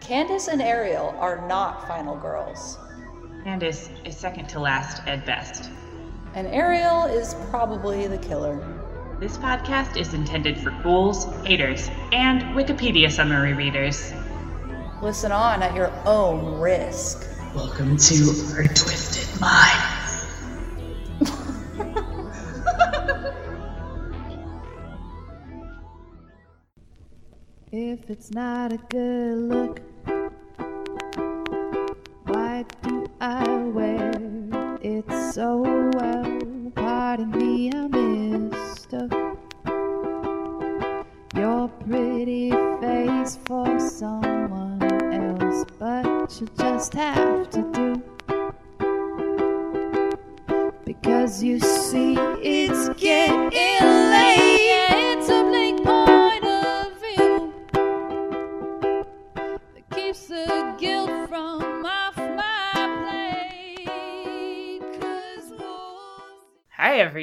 Candace and Ariel are not final girls. Candace is second to last at best. And Ariel is probably the killer. This podcast is intended for fools, haters, and Wikipedia summary readers. Listen on at your own risk. Welcome to our twisted minds. If it's not a good look,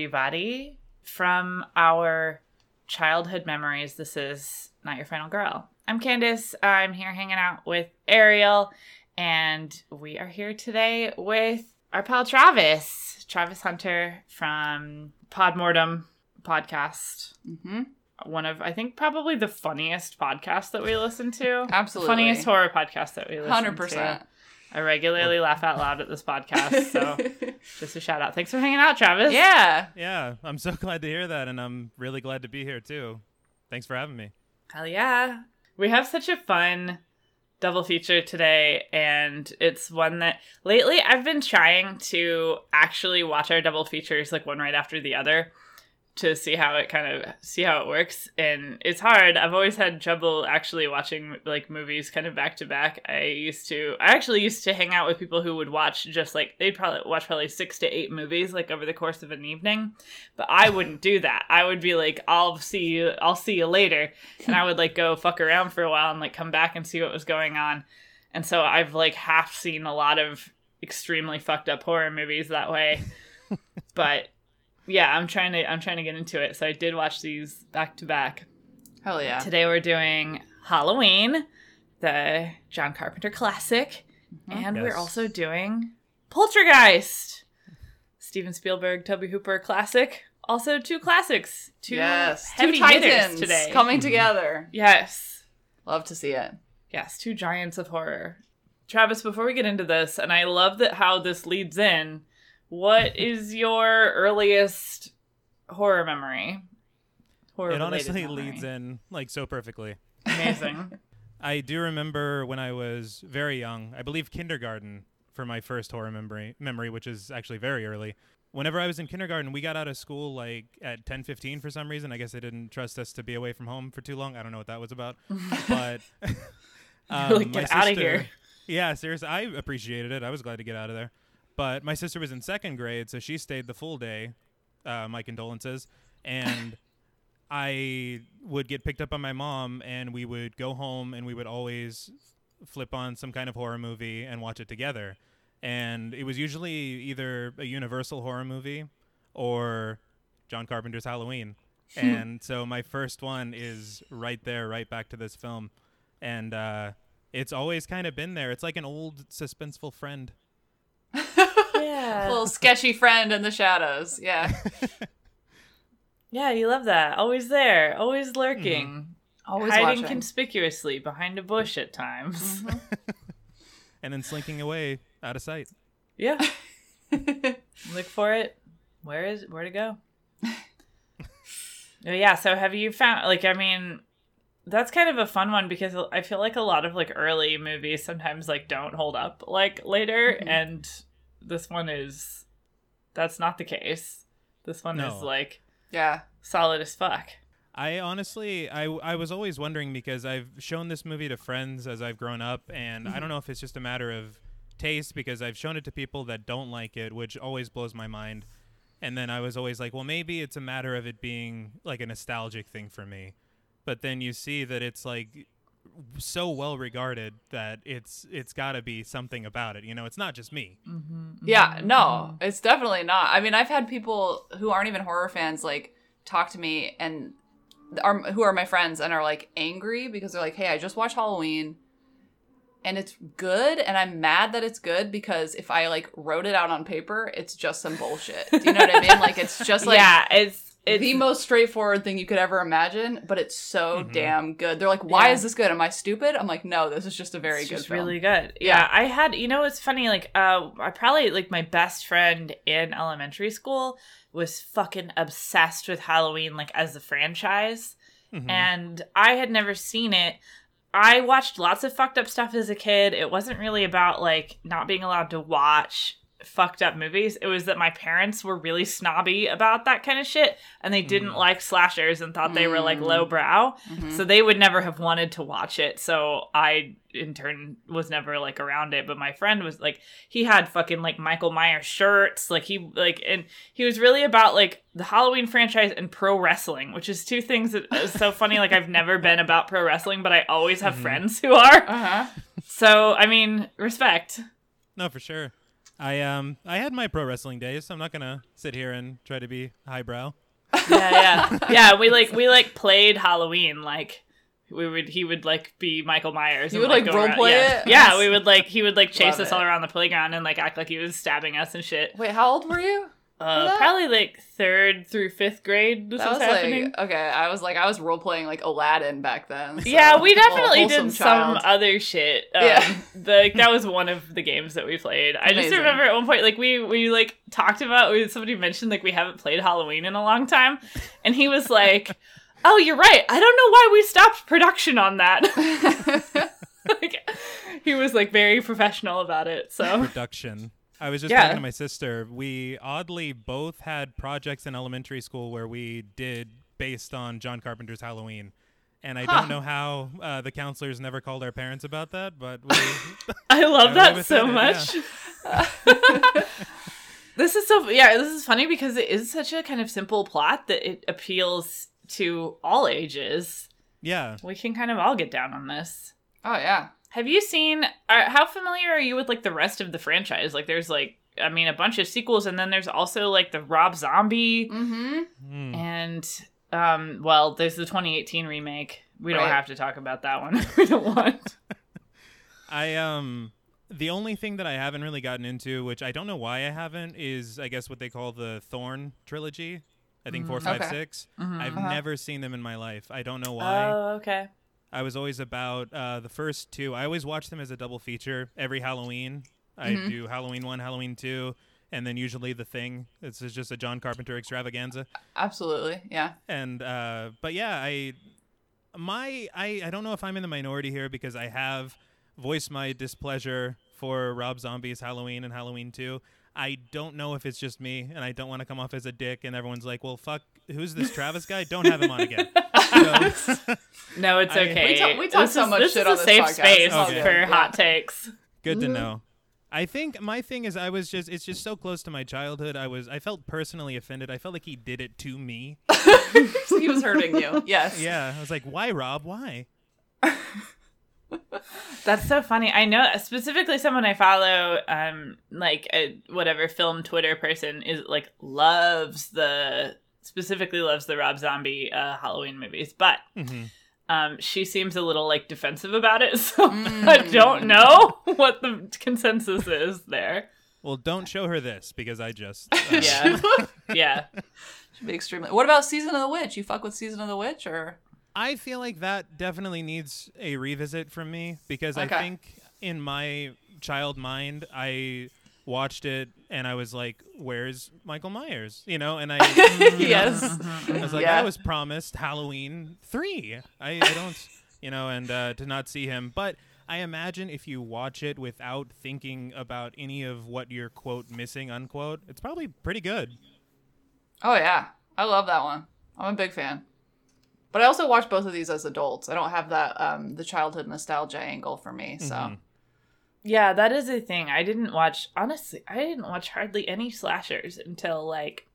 everybody. From our childhood memories, this is Not Your Final Girl. I'm Candace. I'm here hanging out with Ariel, and we are here today with our pal Travis, Travis Hunter from Podmortem podcast. Mm-hmm. One of, I think, probably the funniest podcasts that we listen to. Absolutely. Funniest horror podcast that we listen Hundred to. percent. I regularly oh. laugh out loud at this podcast, so just a shout out. Thanks for hanging out, Travis. yeah. Yeah, I'm so glad to hear that, and I'm really glad to be here too. Thanks for having me. Hell yeah. We have such a fun double feature today, and it's one that lately I've been trying to actually watch our double features like one right after the other to see how it kind of see how it works. And it's hard. I've always had trouble actually watching like movies kind of back to back. I used to i actually used to hang out with people who would watch just like they'd probably watch probably six to eight movies like over the course of an evening. But i wouldn't do that. I would be like i'll see you i'll see you later. And i would like go fuck around for a while and like come back and see what was going on. And so i've like half seen a lot of extremely fucked up horror movies that way. But yeah i'm trying to i'm trying to get into it so i did watch these back to back Hell yeah. today we're doing halloween the john carpenter classic mm-hmm. and we're also doing poltergeist steven spielberg tobe hooper classic also two classics two yes. heavy Two hitters titans today coming mm-hmm. together. yes Love to see it. Yes, two giants of horror. Travis, before we get into this, and I love that how this leads in, what is your earliest horror memory? Horror it honestly leads in like so perfectly. Amazing. I do remember when I was very young. I believe kindergarten for my first horror memory, memory, which is actually very early. Whenever I was in kindergarten, we got out of school like at 10:15 for some reason. I guess they didn't trust us to be away from home for too long. I don't know what that was about. but um, like, "Get outta sister- here." Yeah, seriously, I appreciated it. I was glad to get out of there. But my sister was in second grade, so she stayed the full day. Uh, my condolences. And I would get picked up by my mom, and we would go home, and we would always flip on some kind of horror movie and watch it together. And it was usually either a Universal horror movie or John Carpenter's Halloween. and so my first one is right there, right back to this film. And uh, it's always kind of been there. It's like an old suspenseful friend. Yeah. little sketchy friend in the shadows. Yeah. yeah, you love that. Always there, always lurking. Mm-hmm. Always hiding watching. conspicuously behind a bush at times. Mm-hmm. and then slinking away out of sight. Yeah. Look for it. Where is where to go? Oh, yeah, so have you found like I mean that's kind of a fun one because I feel like a lot of like early movies sometimes like don't hold up like later Mhm. and this one is that's not the case. This one is like yeah. solid as fuck. I honestly, I, I was always wondering because I've shown this movie to friends as I've grown up, and I don't mm-hmm. know if it's just a matter of taste because I've shown it to people that don't like it, which always blows my mind. And then I was always like, well, maybe it's a matter of it being like a nostalgic thing for me. But then you see that it's like so well regarded that it's it's got to be something about it. You know, it's not just me. Mm-hmm, mm-hmm, yeah, no, mm-hmm. it's definitely not. I mean, I've had people who aren't even horror fans like talk to me and are who are my friends and are like angry because they're like, "Hey, I just watched Halloween and it's good and I'm mad that it's good because if I like wrote it out on paper, it's just some bullshit. Do you know what I mean? Like it's just like yeah, it's it's the most straightforward thing you could ever imagine, but it's so Mhm. damn good. They're like, "Why Yeah. is this good?" Am I stupid? I'm like, "No, this is just a very it's good just film." really good. Yeah. Yeah. I had you know it's funny like uh I probably like my best friend in elementary school was fucking obsessed with Halloween like as a franchise Mhm. and I had never seen it. I watched lots of fucked up stuff as a kid. It wasn't really about like not being allowed to watch fucked up movies. It was that my parents were really snobby about that kind of shit and they didn't Mm. like slashers and thought they were like Mm. lowbrow. Mhm. So they would never have wanted to watch it. So I in turn was never like around it. But my friend was like he had fucking like Michael Myers shirts. Like he like and he was really about like the Halloween franchise and pro wrestling, which is two things that is so funny. Like I've never been about pro wrestling, but I always have Mhm. friends who are. Uh-huh. So I mean, respect. No, for sure. I um I had my pro wrestling days. So I'm not gonna sit here and try to be highbrow. Yeah, yeah. Yeah, we like we like played Halloween like we would he would like be Michael Myers. You would, like, go role around- play yeah. it? Yeah, we would like he would like chase Love us all it. around the playground and like act like he was stabbing us and shit. Wait, how old were you? Uh, that? probably like third through fifth grade. This That was, was happening. like okay. I was like I was role playing like Aladdin back then. so- yeah, we definitely wholesome did child. some other shit. Um, Yeah. the, that was one of the games that we played. I just remember at one point, like we we like talked about. We, somebody mentioned like we haven't played Halloween in a long time, and he was like, "Oh, you're right. I don't know why we stopped production on that." like, he was like very professional about it. So Production. I was just Yeah. talking to my sister. We oddly both had projects in elementary school where we did based on John Carpenter's Halloween. And I Huh. don't know how uh, the counselors never called our parents about that, but we I love that so said much. it, this is so yeah, this is funny because it is such a kind of simple plot that it appeals to all ages. yeah. We can kind of all get down on this. oh yeah. Have you seen are, how familiar are you with like the rest of the franchise? Like there's like I mean a bunch of sequels and then there's also like the Rob Zombie Mm-hmm. Hmm. and um well there's the 2018 remake. We don't have to talk about that one. we don't want. I um the only thing that I haven't really gotten into, which I don't know why I haven't, is I guess what they call the Thorn trilogy. I think four, five, Okay. six. Mhm. I've Uh-huh. never seen them in my life. I don't know why. Oh, okay. I was always about uh, the first two. I always watch them as a double feature every Halloween. I Mhm. do Halloween one, Halloween two, and then usually the thing. This is just a John Carpenter extravaganza. Absolutely. Yeah. And uh, but yeah, I my I I don't know if I'm in the minority here because I have voiced my displeasure for Rob Zombie's Halloween and Halloween two. I don't know if it's just me, and I don't want to come off as a dick. And everyone's like, "Well, fuck, who's this Travis guy? Don't have him on again." So- No, it's I- okay. We talk- we talk This so is- much this shit is on a this safe podcast. space It's all good. for Yeah. hot takes. Good to Mhm. know. I think my thing is I was just it's just so close to my childhood. I was I felt personally offended. I felt like he did it to me. he was hurting you. Yes. Yeah, I was like, "Why, Rob? Why?" That's so funny. I know specifically someone I follow, um, like a whatever film Twitter person is like loves the specifically loves the Rob Zombie uh, Halloween movies, but hmm um, she seems a little like defensive about it. So Mm. I don't know what the consensus is there. Well, don't show her this because I just uh, Yeah, yeah. Should be extremely. What about Season of the Witch? You fuck with Season of the Witch or? I feel like that definitely needs a revisit from me because Okay. I think in my child mind I watched it and I was like, "Where's Michael Myers?" You know, and I Yes. know, I was like, Yeah. I was promised Halloween three. I, I don't, you know, and uh, to not see him, but. I imagine if you watch it without thinking about any of what you're quote missing unquote, it's probably pretty good. Oh yeah, I love that one. I'm a big fan. But I also watch both of these as adults. I don't have that um the childhood nostalgia angle for me. So Mhm. Yeah, that is a thing. I didn't watch honestly, I didn't watch hardly any slashers until like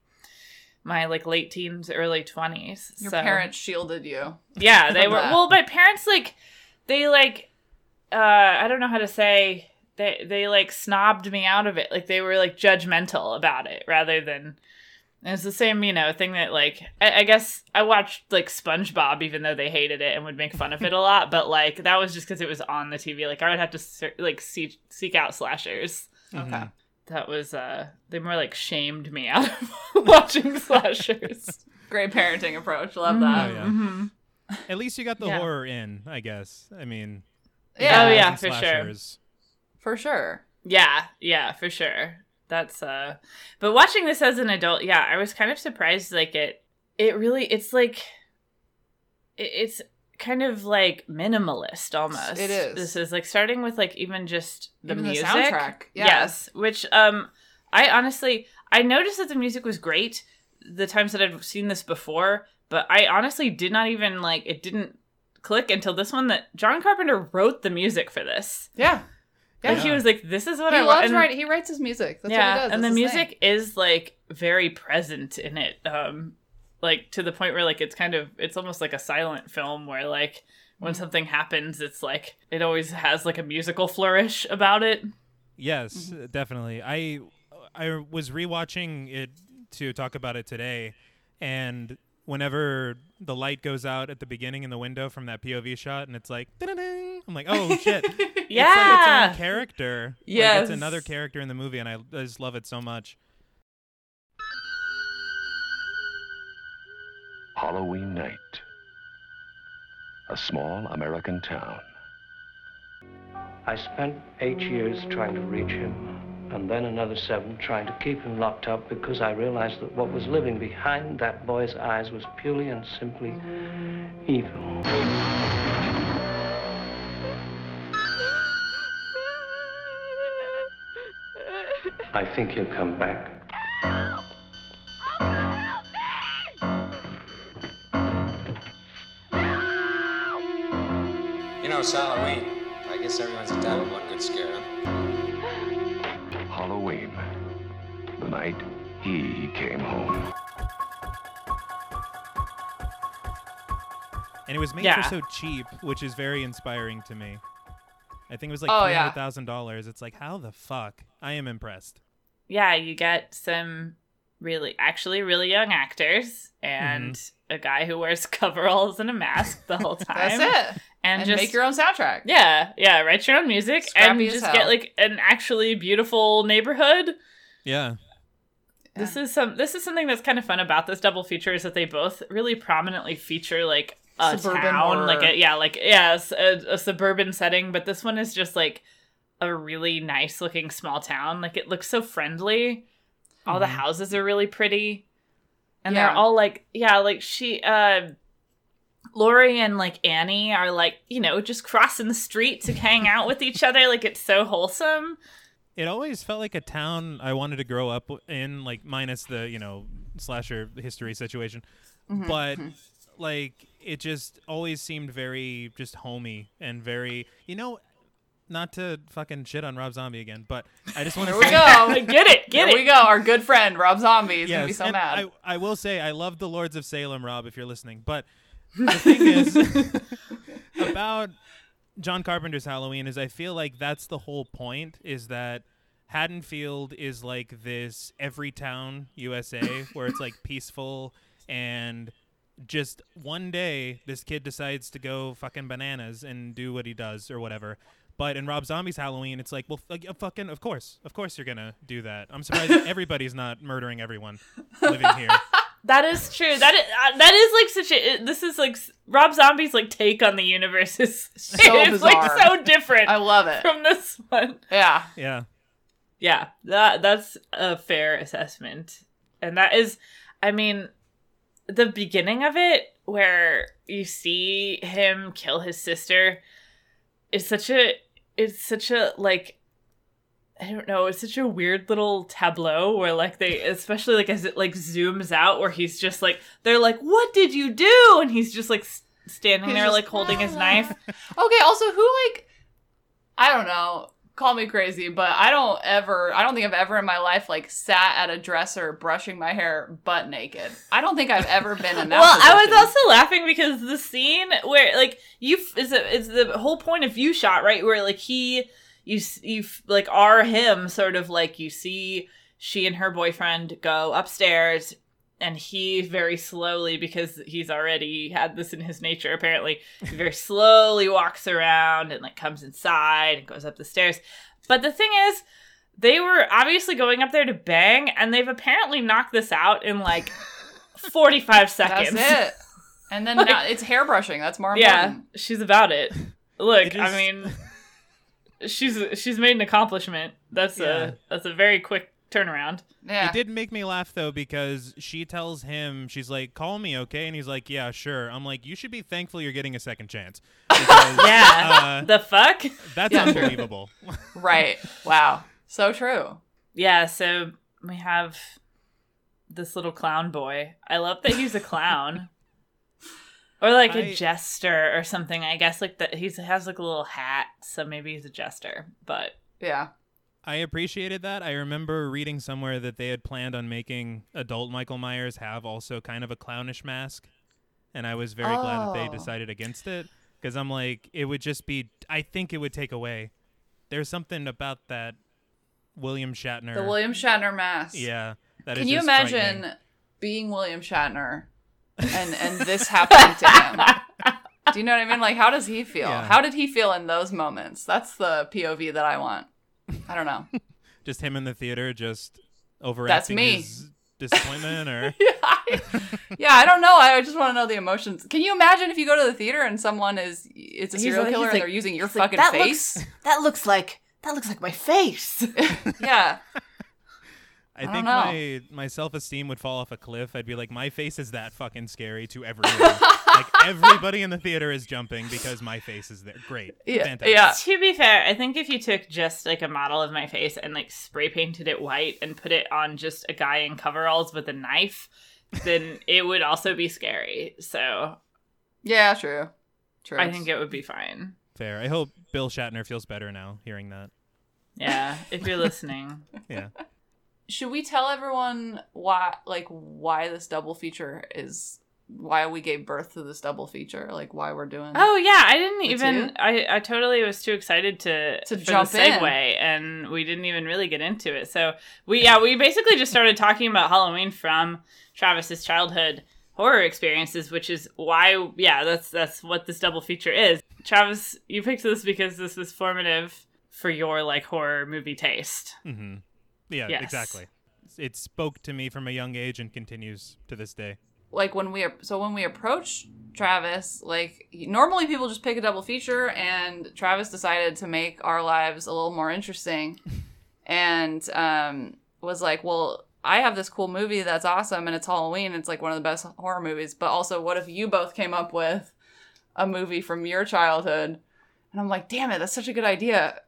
my like late teens, early twenties. your so. parents shielded you. Yeah, they were that. well, my parents like they like uh I don't know how to say they they like snobbed me out of it. Like they were like judgmental about it rather than it's the same, you know, thing that like I, I guess I watched like SpongeBob, even though they hated it and would make fun of it a lot. But like that was just because it was on the TV. Like I would have to ser- like see- seek out slashers. Okay. That was uh they more like shamed me out of watching slashers. Great parenting approach. Love that. Oh, yeah. Mhm. At least you got the Yeah. horror in, I guess. I mean, Yeah, Oh, yeah, and for sure. for sure. Yeah, yeah, for sure. That's uh but watching this as an adult, yeah, I was kind of surprised like it it really it's like it, it's kind of like minimalist almost. It is. This is like starting with like even just the Even the music. soundtrack, yeah. Yes, which um I honestly I noticed that the music was great the times that I've seen this before, but I honestly did not even like it didn't click until this one that John Carpenter wrote the music for this. Yeah. Yeah. Like he was like, "This is what he I want." loves and- writing. He writes his music. That's yeah, what he does. and the That's his music thing. is like very present in it. Um, like to the point where like it's kind of it's almost like a silent film where like Mm-hmm. when something happens, it's like it always has like a musical flourish about it. Yes, Mm-hmm. definitely. I I was rewatching it to talk about it today, and whenever the light goes out at the beginning in the window from that POV shot, and it's like, "Da-da-ding," I'm like, oh shit, it's like its yeah, own character. Like, Yes. it's another character in the movie, and I, I just love it so much. Halloween night. A small American town. I spent eight years trying to reach him, and then another seven trying to keep him locked up because I realized that what was living behind that boy's eyes was purely and simply evil. I think he'll come back. You know, it's Halloween. I guess everyone's entitled to one good scare, huh? Night he came home. And it was made Yeah. for so cheap, which is very inspiring to me. I think it was like Oh, three yeah. hundred thousand dollars. It's like, how the fuck? I am impressed. yeah. You get some really, actually, really young actors and Mm-hmm. a guy who wears coveralls and a mask the whole time. That's it. And, And, just make your own soundtrack. yeah, yeah. Write your own music and Scrappy as just hell. get like an actually beautiful neighborhood. Yeah. This is some. This is something that's kind of fun about this double feature is that they both really prominently feature like a Suburban town, horror. like a yeah, like yeah, a, a suburban setting. But this one is just like a really nice looking small town. Like it looks so friendly. All the houses are really pretty, and they're all like yeah, like she. uh Laurie and like Annie are like, you know, just crossing the street to hang out with each other. Like it's so wholesome. It always felt like a town I wanted to grow up in, like minus the you know slasher history situation, Mm-hmm, but like it just always seemed very just homey and very you know. Not to fucking shit on Rob Zombie again, but I just want to Here we go. Get it, get Here it. we go. Our good friend Rob Zombie is gonna be so and mad. I, I will say I love the Lords of Salem, Rob, if you're listening. But the thing is about John Carpenter's Halloween is I feel like that's the whole point is that Haddonfield is like this every town USA where it's like peaceful and just one day this kid decides to go fucking bananas and do what he does or whatever. But in Rob Zombie's Halloween, it's like, well, f- uh, fucking, of course, of course, you're gonna do that. I'm surprised everybody's not murdering everyone living here. That is true. That is uh, that is like such a. it- This is like Rob Zombie's like take on the universe is So it's like so different I love it. from this one. Yeah. Yeah. Yeah, that that's a fair assessment, and that is, I mean, the beginning of it where you see him kill his sister is such a it's such a like I don't know, it's such a weird little tableau where like they especially like as it like zooms out where he's just like they're like what did you do and he's just like s- standing He's there just- like holding his ah. knife. Okay. Also, who like I don't know. Call me crazy, but I don't ever. I don't think I've ever in my life like sat at a dresser brushing my hair butt naked. I don't think I've ever been in that. well, I was also laughing because the scene where like you is a, is the whole point of view shot right where like he you you like are him sort of like you see she and her boyfriend go upstairs and he very slowly, because he's already had this in his nature apparently, he very slowly walks around and like comes inside and goes up the stairs. But the thing is, they were obviously going up there to bang, and they've apparently knocked this out in like 45 seconds. That's it. And then Like- now it's hairbrushing. That's more Yeah, she's about it. Look, It just- I mean, she's she's made an accomplishment. That's Yeah. a that's a very quick turnaround. Yeah. It did make me laugh though because she tells him she's like, "Call me, okay?" And he's like, "Yeah, sure." I'm like, "You should be thankful you're getting a second chance." Because, Yeah. uh, the fuck? that's Yeah, unbelievable. Right. Wow. So true. Yeah, so we have this little clown boy. I love that he's a clown. Or like a I- jester or something. I guess like that he has like a little hat, so maybe he's a jester. But Yeah. I appreciated that. I remember reading somewhere that they had planned on making adult Michael Myers have also kind of a clownish mask, and I was very glad that they Oh. decided against it because I'm like, it would just be. I think it would take away. There's something about that William Shatner. The William Shatner mask. Yeah. That Can is you imagine being William Shatner and and this happening to him? Do you know what I mean? Like, how does he feel? Yeah. How did he feel in those moments? That's the POV that I want. I don't know. Just him in the theater, just overacting That's me. his disappointment, or yeah, I don't know. I just want to know the emotions. Can you imagine if you go to the theater and someone is it's a He's serial like- killer he's and like- they're using your he's like, fucking that face? Looks, that looks like that looks like my face. yeah. I, don't think know. my my self esteem would fall off a cliff. I'd be like, my face is that fucking scary to everyone. like everybody in the theater is jumping because my face is there. Great, Yeah, fantastic. yeah. to be fair, I think if you took just like a model of my face and like spray painted it white and put it on just a guy in coveralls with a knife, then it would also be scary. So Yeah, true. True. I think it would be fine. Fair. I hope Bill Shatner feels better now hearing that. Yeah, if you're listening. Yeah. Should we tell everyone why like why this double feature is why we gave birth to this double feature like why we're doing Oh yeah, I didn't even. two? I I totally was too excited to To jump the in. segue, and we didn't even really get into it. So we yeah we basically just started talking about Halloween from Travis's childhood horror experiences, which is why yeah that's that's what this double feature is. Travis, you picked this because this was formative for your like horror movie taste. hmm Yeah, Yes. exactly. It spoke to me from a young age and continues to this day. like when we so when we approached Travis like normally people just pick a double feature and Travis decided to make our lives a little more interesting and um was like well I have this cool movie that's awesome and it's Halloween it's like one of the best horror movies but also what if you both came up with a movie from your childhood and I'm like damn it that's such a good idea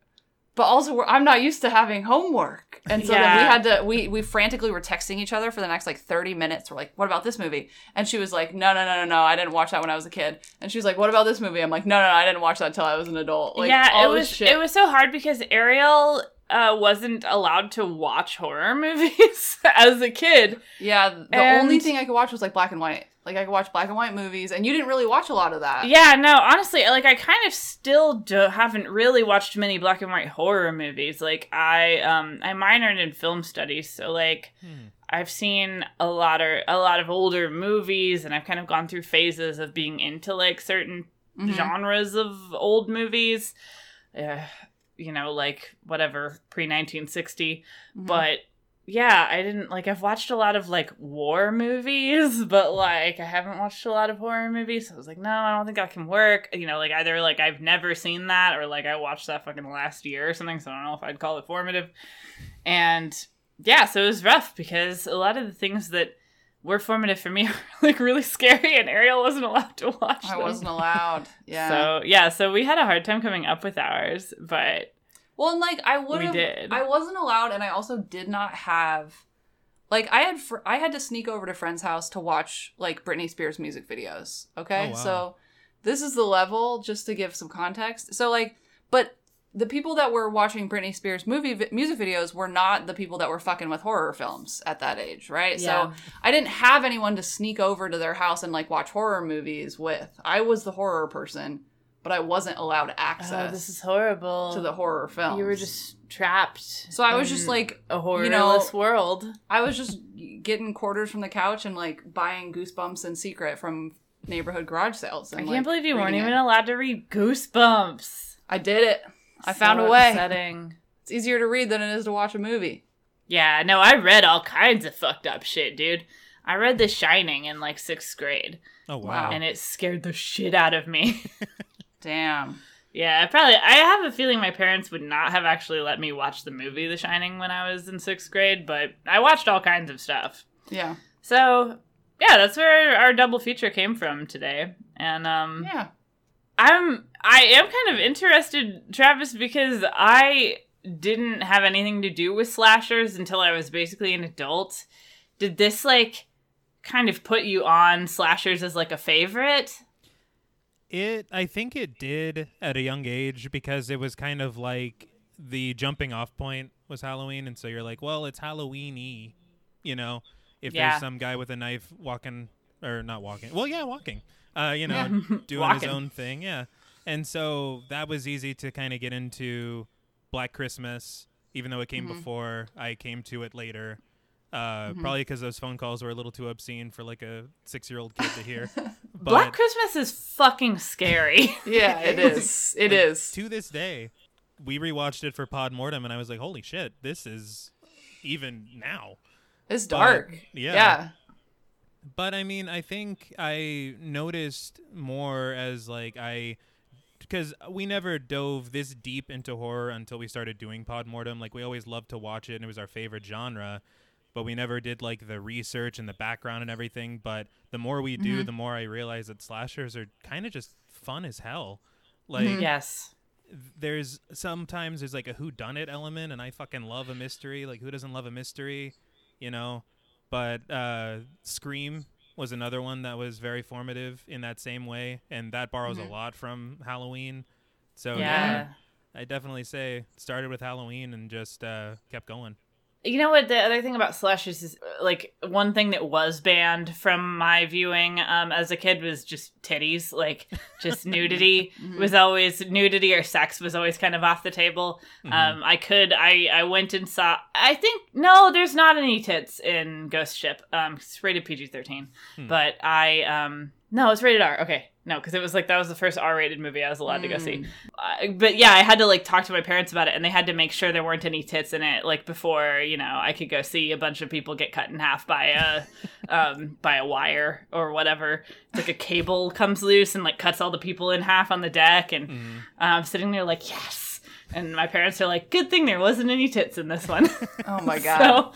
but also we're, I'm not used to having homework. And so then we had to we we frantically were texting each other for the next like 30 minutes. We're like, "What about this movie?" And she was like, "No, no, no, no, no. I didn't watch that when I was a kid." And she was like, "What about this movie?" I'm like, "No, no, no I didn't watch that till I was an adult." Like, yeah, all it this was shit. it was so hard because Ariel uh, wasn't allowed to watch horror movies as a kid. Yeah, the And- only thing I could watch was like black and white. Like I could watch black and white movies, and you didn't really watch a lot of that. Yeah, no, honestly, like I kind of still do, haven't really watched many black and white horror movies. Like I um I minored in film studies, so like I've seen a lot of a lot of older movies and I've kind of gone through phases of being into like certain Mhm. genres of old movies. Uh, you know, like whatever pre-1960, Mhm. but yeah, I didn't like I've watched a lot of like war movies, but like I haven't watched a lot of horror movies. So I was like, no, I don't think that can work. You know, like either like I've never seen that or like I watched that fucking last year or something, so I don't know if I'd call it formative. And yeah, so it was rough because a lot of the things that were formative for me are like really scary and Ariel wasn't allowed to watch I them. wasn't allowed. Yeah. So yeah, so we had a hard time coming up with ours, but Well, and like I would We have. I wasn't allowed, and I also did not have. Like I had, fr- I had to sneak over to friend's house to watch like Britney Spears music videos. Okay, Oh, wow. so this is the level just to give some context. So like, but the people that were watching Britney Spears movie vi- music videos were not the people that were fucking with horror films at that age, right? Yeah. So I didn't have anyone to sneak over to their house and like watch horror movies with. I was the horror person, but I wasn't allowed access Oh, this is horrible. to the horror film. You were just trapped. So I was just like a horrorless you know, world. I was just getting quarters from the couch and like buying Goosebumps in secret from neighborhood garage sales. And, I can't believe you weren't reading even allowed to read Goosebumps. I did it. I found a way. Upsetting. It's easier to read than it is to watch a movie. Yeah, no, I read all kinds of fucked up shit, dude. I read The Shining in like sixth grade, Oh wow. and it scared the shit out of me. Damn. yeah, probably. I have a feeling my parents would not have actually let me watch the movie The Shining when I was in sixth grade, but I watched all kinds of stuff. Yeah. So yeah, that's where our double feature came from today, and um, Yeah. I'm I am kind of interested, Travis, because I didn't have anything to do with slashers until I was basically an adult. Did this like kind of put you on slashers as like a favorite? It I think it did at a young age because it was kind of like the jumping off point was Halloween and so you're like, well, it's Halloweeny, you know. If Yeah. there's some guy with a knife walking or not walking. Well, yeah, walking. Uh, you know, Yeah. doing Walking. his own thing, yeah. And so that was easy to kind of get into Black Christmas even though it came Mhm. before, I came to it later. Uh, Mhm. Probably because those phone calls were a little too obscene for like a six-year-old kid to hear. Black Christmas is fucking scary. Yeah, it is. It is. to this day, we rewatched it for Pod Mortem, and I was like, "Holy shit, this is even now." It's But, dark. yeah. Yeah. But I mean, I think I noticed more as like I because we never dove this deep into horror until we started doing Pod Mortem. Like we always loved to watch it, and it was our favorite genre. But we never did like the research and the background and everything. But the more we do, Mhm. the more I realize that slashers are kind of just fun as hell. Like yes. there's sometimes there's like a who done it element and I fucking love a mystery. Like who doesn't love a mystery, you know? But uh Scream was another one that was very formative in that same way and that borrows Mhm. a lot from Halloween. So Yeah. yeah, I definitely say started with Halloween and just uh kept going. You know what? The other thing about slashers is like one thing that was banned from my viewing um, as a kid was just titties, like just nudity Mhm. was always nudity or sex was always kind of off the table. Um, I could I I went and saw. I think no, there's not any tits in Ghost Ship. Um, it's rated PG thirteen, Hmm. but I um no, it's rated R. Okay, no, because it was like that was the first R rated movie I was allowed to go see. Mm. Uh, but yeah, I had to like talk to my parents about it, and they had to make sure there weren't any tits in it, like before you know I could go see a bunch of people get cut in half by a um, by a wire or whatever. It's like a cable comes loose and like cuts all the people in half on the deck, and. I'm sitting there like yes. And my parents are like, "Good thing there wasn't any tits in this one." Oh my god. so,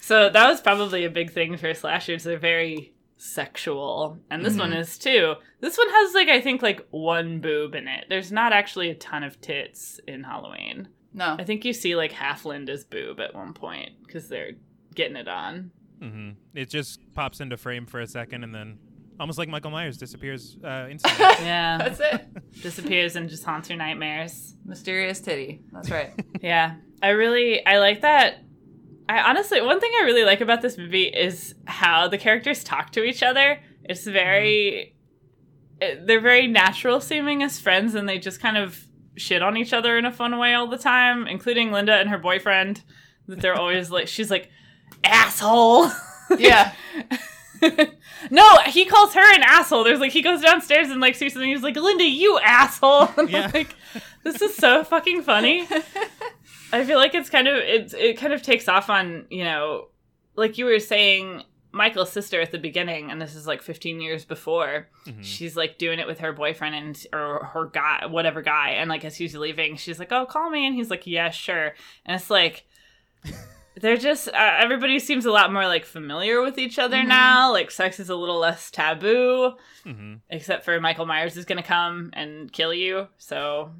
so that was probably a big thing for slashers. They're very sexual, and this one Mhm. is too. This one has like I think like one boob in it. There's not actually a ton of tits in Halloween. No. I think you see like half Linda's boob at one point because they're getting it on. hmm It just pops into frame for a second and then almost like Michael Myers disappears uh instantly. Yeah, That's it. disappears and just haunts your nightmares. Mysterious titty. That's right. Yeah, I really I like that. I honestly one thing I really like about this movie is how the characters talk to each other. It's very mm-hmm. it- they're very natural seeming as friends and they just kind of shit on each other in a fun way all the time, including Linda and her boyfriend that they're always like she's like asshole. Yeah. no, he calls her an asshole. There's like he goes downstairs and like sees something. He's like, "Linda, you asshole!" And I'm Yeah. like, this is so fucking funny. I feel like it's kind of it's it kind of takes off on you know, like you were saying, Michael's sister at the beginning, and this is like 15 years before. Mhm. She's like doing it with her boyfriend and or her guy, whatever guy, and like as he's leaving, she's like, "Oh, call me," and he's like, "Yeah, sure," and it's like. They're just uh, everybody seems a lot more like familiar with each other Mhm. now. Like sex is a little less taboo, hmm except for Michael Myers is gonna come and kill you. So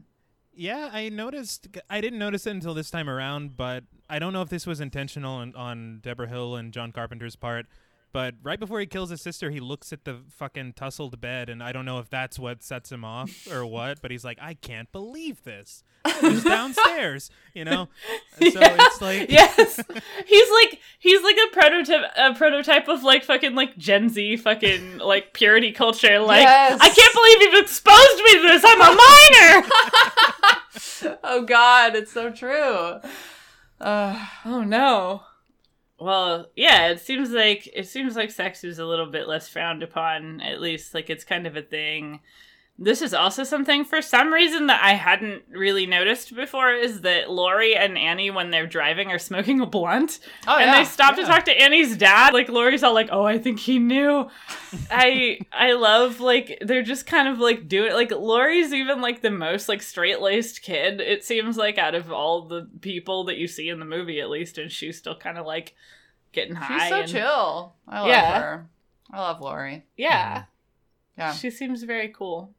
Yeah, I noticed. I didn't notice it until this time around, but I don't know if this was intentional on, on Debra Hill and John Carpenter's part. But right before he kills his sister, he looks at the fucking tussled bed, and I don't know if that's what sets him off or what. But he's like, "I can't believe this. It was downstairs," you know. And So it's like, yes, he's like he's like a prototype a prototype of like fucking like Gen Z fucking like purity culture. Like Yes. I can't believe you've exposed me to this. I'm a minor. oh God, it's so true. Uh, oh no. Well, yeah, it seems like it seems like sex is a little bit less frowned upon. At least, like it's kind of a thing. This is also something for some reason that I hadn't really noticed before is that Laurie and Annie, when they're driving, are smoking a blunt. Oh, and yeah. they stop to talk to Annie's dad. Like Laurie's all like, "Oh, I think he knew." I I love like they're just kind of like doing like Laurie's even like the most like straight laced kid. It seems like out of all the people that you see in the movie, at least, and she's still kind of like getting high. she's so and- chill. I love Yeah. her. I love Laurie. Yeah, Yeah. she seems very cool.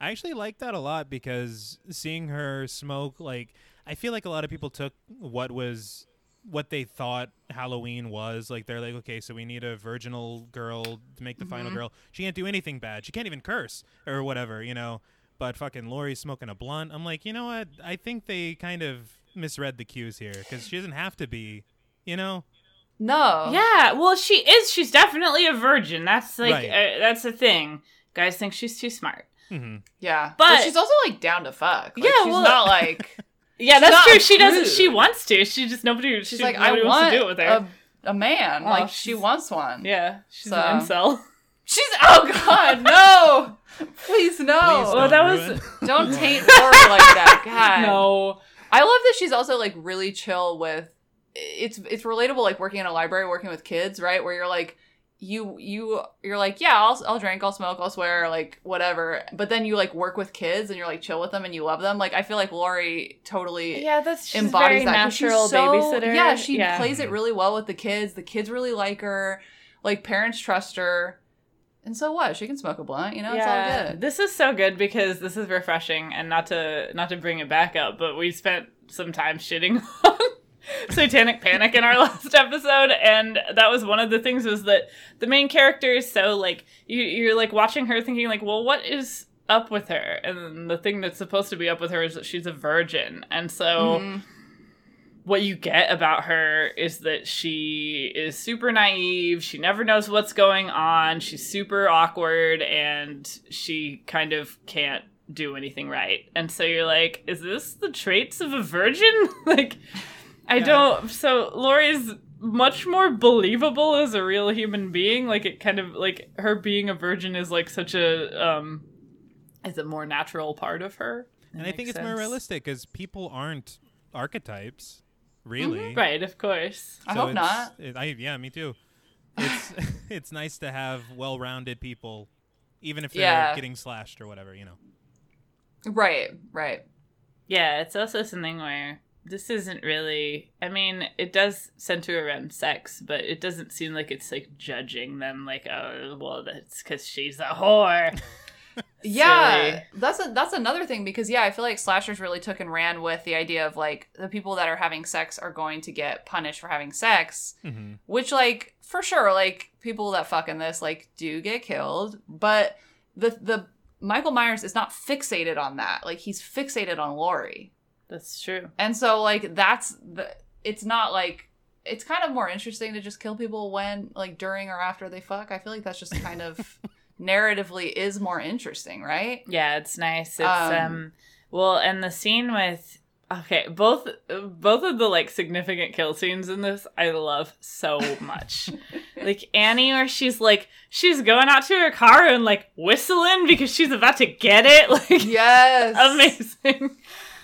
I actually like that a lot because seeing her smoke, like, I feel like a lot of people took what was what they thought Halloween was. Like, they're like, okay, so we need a virginal girl to make the final Mhm. girl. She can't do anything bad. She can't even curse or whatever, you know. But fucking Laurie's smoking a blunt. I'm like, you know what? I think they kind of misread the cues here because she doesn't have to be, you know. No. Yeah, well, she is. She's definitely a virgin. That's like Right. uh, that's the thing. Guys think she's too smart. Hmm Yeah. But- she's also like down to fuck. Like, Yeah, She's well- not like Yeah, that's true. a She doesn't. She wants to. She just nobody. she's she, like I nobody want wants to do it with her. a, a man. Oh, like she wants one. yeah, she's So- an incel. She's oh god, no. Please no. Please Well, don't that was- ruin- Don't taint Laurie like that. God. No. I love that she's also like really chill with it's it's relatable like working in a library working with kids, right? Where you're like you you you're like, yeah, I'll I'll drink, I'll smoke, I'll swear, like whatever. But then you like work with kids and you're like chill with them and you love them. Like I feel like Laurie totally Yeah, that's embodies that natural so- babysitter. Yeah, she yeah. plays it really well with the kids. The kids really like her. Like parents trust her. And so what? She can smoke a blunt, you know? It's all good. This is so good because this is refreshing and not to not to bring it back up, but we spent some time shitting on Satanic Panic in our last episode, and that was one of the things was that the main character is so like you you're like watching her thinking like, well, what is up with her? And the thing that's supposed to be up with her is that she's a virgin, and so Mhm. what you get about her is that she is super naive. She never knows what's going on. She's super awkward and she kind of can't do anything right. And so you're like, is this the traits of a virgin? like, I Yeah. don't. So Laurie's much more believable as a real human being. Like, it kind of, like, her being a virgin is like such a, um, is a more natural part of her. And I think makes it's more realistic because people aren't archetypes, really. Right, of course. I hope not. It, I, yeah, me too. It's it's nice to have well-rounded people, even if they're Yeah. getting slashed or whatever. You know. Right, right. Yeah, it's also something where this isn't really. I mean, it does center around sex, but it doesn't seem like it's like judging them. Like, oh, well, that's because she's a whore. Yeah, that's a, that's another thing because yeah, I feel like slashers really took and ran with the idea of like the people that are having sex are going to get punished for having sex, Mm-hmm. which like for sure, like people that fuck in this like do get killed, but the the Michael Myers is not fixated on that. Like he's fixated on Laurie, That's true. and so like that's the. It's not like it's kind of more interesting to just kill people when like during or after they fuck. I feel like that's just kind of narratively is more interesting, right? Yeah, it's nice. It's Um, um, well, and the scene with okay, both both of the like significant kill scenes in this I love so much. like Annie, where she's like she's going out to her car and like whistling because she's about to get it. Like Yes. amazing.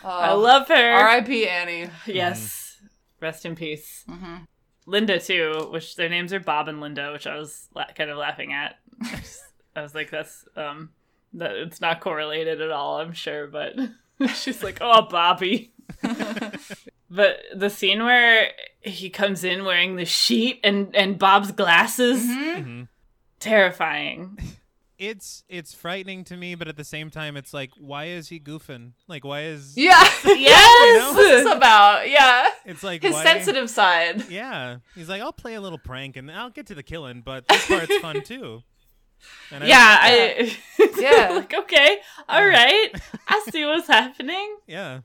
I Oh, love her. R.I.P. Annie. Yes. Rest in peace. hmm Linda too, which their names are Bob and Linda, which I was la- kind of laughing at. I, just- I was like, that's um, that it's not correlated at all, I'm sure, but she's like, oh, Bobby. but the scene where he comes in wearing the sheet and and Bob's glasses, Mm-hmm. hmm terrifying. It's it's frightening to me, but at the same time, it's like, why is he goofing? Like, why is Yeah. Yes! What's this about? Yeah. It's like His why- sensitive side. Yeah, he's like, I'll play a little prank and I'll get to the killing, but this part's fun too. And I- Yeah, I Yeah. like okay, all right. I see what's happening. yeah.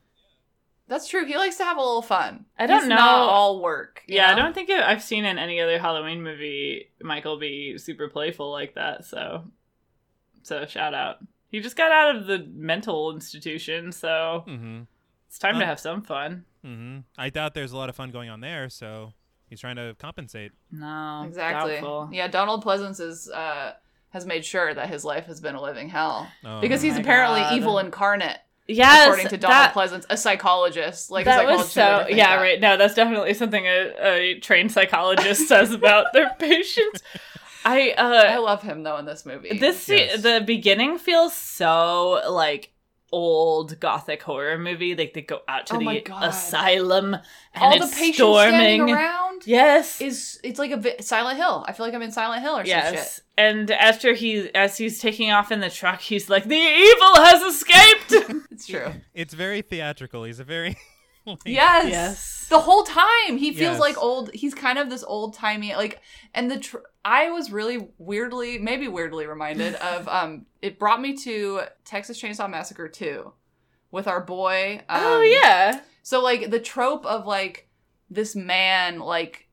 That's true. He likes to have a little fun. I don't He's know. Not all work. you Yeah, I don't think I've seen in any other Halloween movie Michael be super playful like that. So, so shout out. He just got out of the mental institution, so Mm-hmm. it's time to Um, have some fun. Mm-hmm. I doubt there's a lot of fun going on there, so he's trying to compensate. No, Exactly. doubtful. Yeah, Donald Pleasence is uh has made sure that his life has been a living hell Oh, because he's apparently God. evil incarnate. Yes, according to Donald that, Pleasence, a psychologist. Like a that was psychologist would so. Yeah, that. right. No, that's definitely something a, a trained psychologist says about their patients. I I uh, love him though in this movie. this Yes. the beginning feels so like old gothic horror movie. Like they go out to Oh the asylum and all the patients storming. standing around Yes. is it's like a vi- Silent Hill. I feel like I'm in Silent Hill or some Yes. shit. And after he as he's taking off in the truck, he's like, The evil has escaped It's true. It's very theatrical. He's a very like, Yes. Yes. The whole time he feels Yes. like old. He's kind of this old timey like, and the tr- I was really weirdly, maybe weirdly reminded of um. It brought me to Texas Chainsaw Massacre two, with our boy. Um, oh yeah. So like the trope of like this man like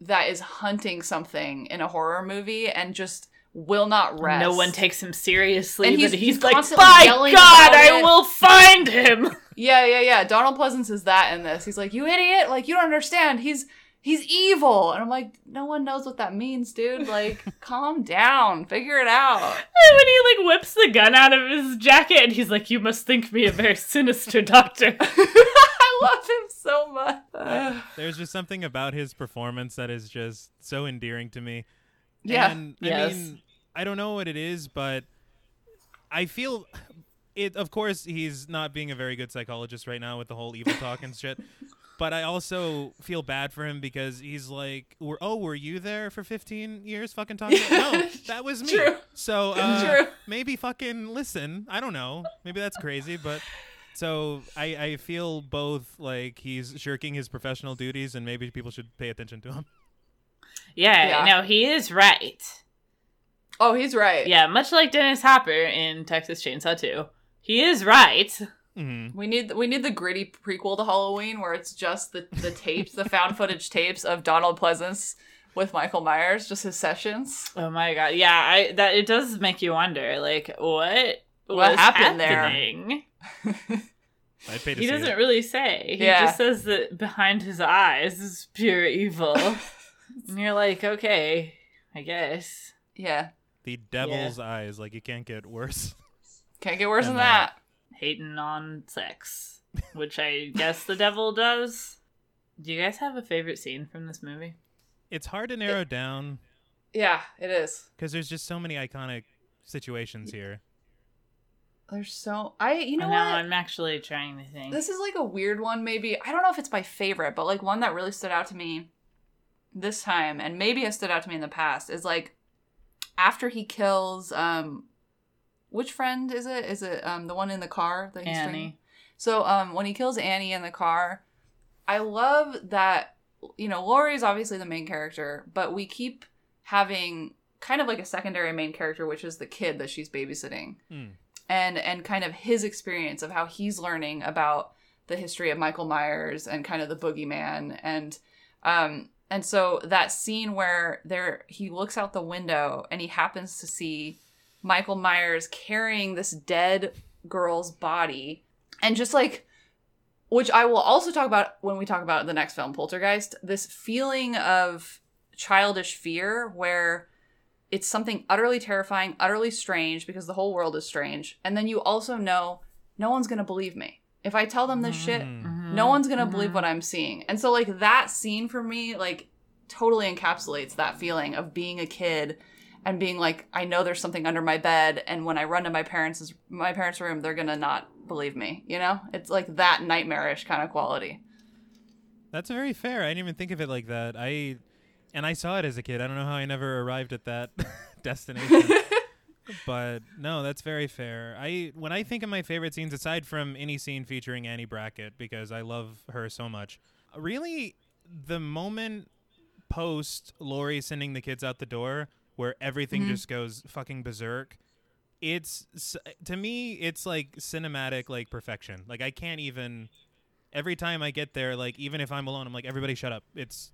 that is hunting something in a horror movie and just will not rest. No one takes him seriously, And but he's- he's, he's like, By God, I it." will find him. Yeah, yeah, yeah. Donald Pleasence is that in this. He's like, "You idiot! Like you don't understand. He's he's evil." And I'm like, "No one knows what that means, dude. Like, calm down. Figure it out." And when he like whips the gun out of his jacket and he's like, You must think me a very sinister doctor. I love him so much. There's just something about his performance that is just so endearing to me. Yeah. And I Yes. mean, I don't know what it is, but I feel it. Of course, he's not being a very good psychologist right now with the whole evil talk and shit. But I also feel bad for him because he's like, "Were- "Oh, were you there for 15 years, fucking talking?" no, that was me. True. So uh, True. maybe fucking listen. I don't know. Maybe that's crazy, but so I I feel both like he's shirking his professional duties, and maybe people should pay attention to him. yeah, Yeah. no, he is right. Oh, he's right. Yeah, much like Dennis Hopper in Texas Chainsaw 2. He is right. Mm-hmm. We need we need the gritty prequel to Halloween where it's just the the tapes, the found footage tapes of Donald Pleasence with Michael Myers, just his sessions. Oh my god. Yeah, I that it does make you wonder like what What was happened there? happening? I'd pay to He doesn't it. really say. He Yeah. just says that behind his eyes is pure evil. and you're like, okay, I guess. Yeah, The devil's eyes, like you can't get worse. can't get worse And than that. Hating on sex, which I guess the devil does. Do you guys have a favorite scene from this movie? It's hard to narrow down Yeah, it is. because there's just so many iconic situations here. There's so I you know I what? I'm actually trying to think. This is like a weird one, maybe. I don't know if it's my favorite, but like one that really stood out to me this time, and maybe has stood out to me in the past, is like after he kills um which friend is it? Is it um the one in the car that he's Annie. stringing? So um when he kills Annie in the car, I love that you know, Laurie is obviously the main character, but we keep having kind of like a secondary main character, which is the kid that she's babysitting Hmm. and and kind of his experience of how he's learning about the history of Michael Myers and kind of the boogeyman and um and so that scene where there he looks out the window and he happens to see Michael Myers carrying this dead girl's body and just like which I will also talk about when we talk about the next film Poltergeist this feeling of childish fear where it's something utterly terrifying, utterly strange because the whole world is strange. And then you also know no one's going to believe me. If I tell them this shit, mm. Mm. no one's going to believe what I'm seeing. And so like that scene for me like totally encapsulates that feeling of being a kid and being like I know there's something under my bed and when I run to my parents' my parents' room they're going to not believe me, you know? It's like that nightmarish kind of quality. That's very fair. I didn't even think of it like that. I and I saw it as a kid. I don't know how I never arrived at that destination. but no, that's very fair. I when I think of my favorite scenes, aside from any scene featuring Annie Brackett, because I love her so much, really the moment post Laurie sending the kids out the door, where everything Mhm. just goes fucking berserk. It's to me, it's like cinematic, like perfection. Like I can't even. Every time I get there, like even if I'm alone, I'm like, everybody, shut up. It's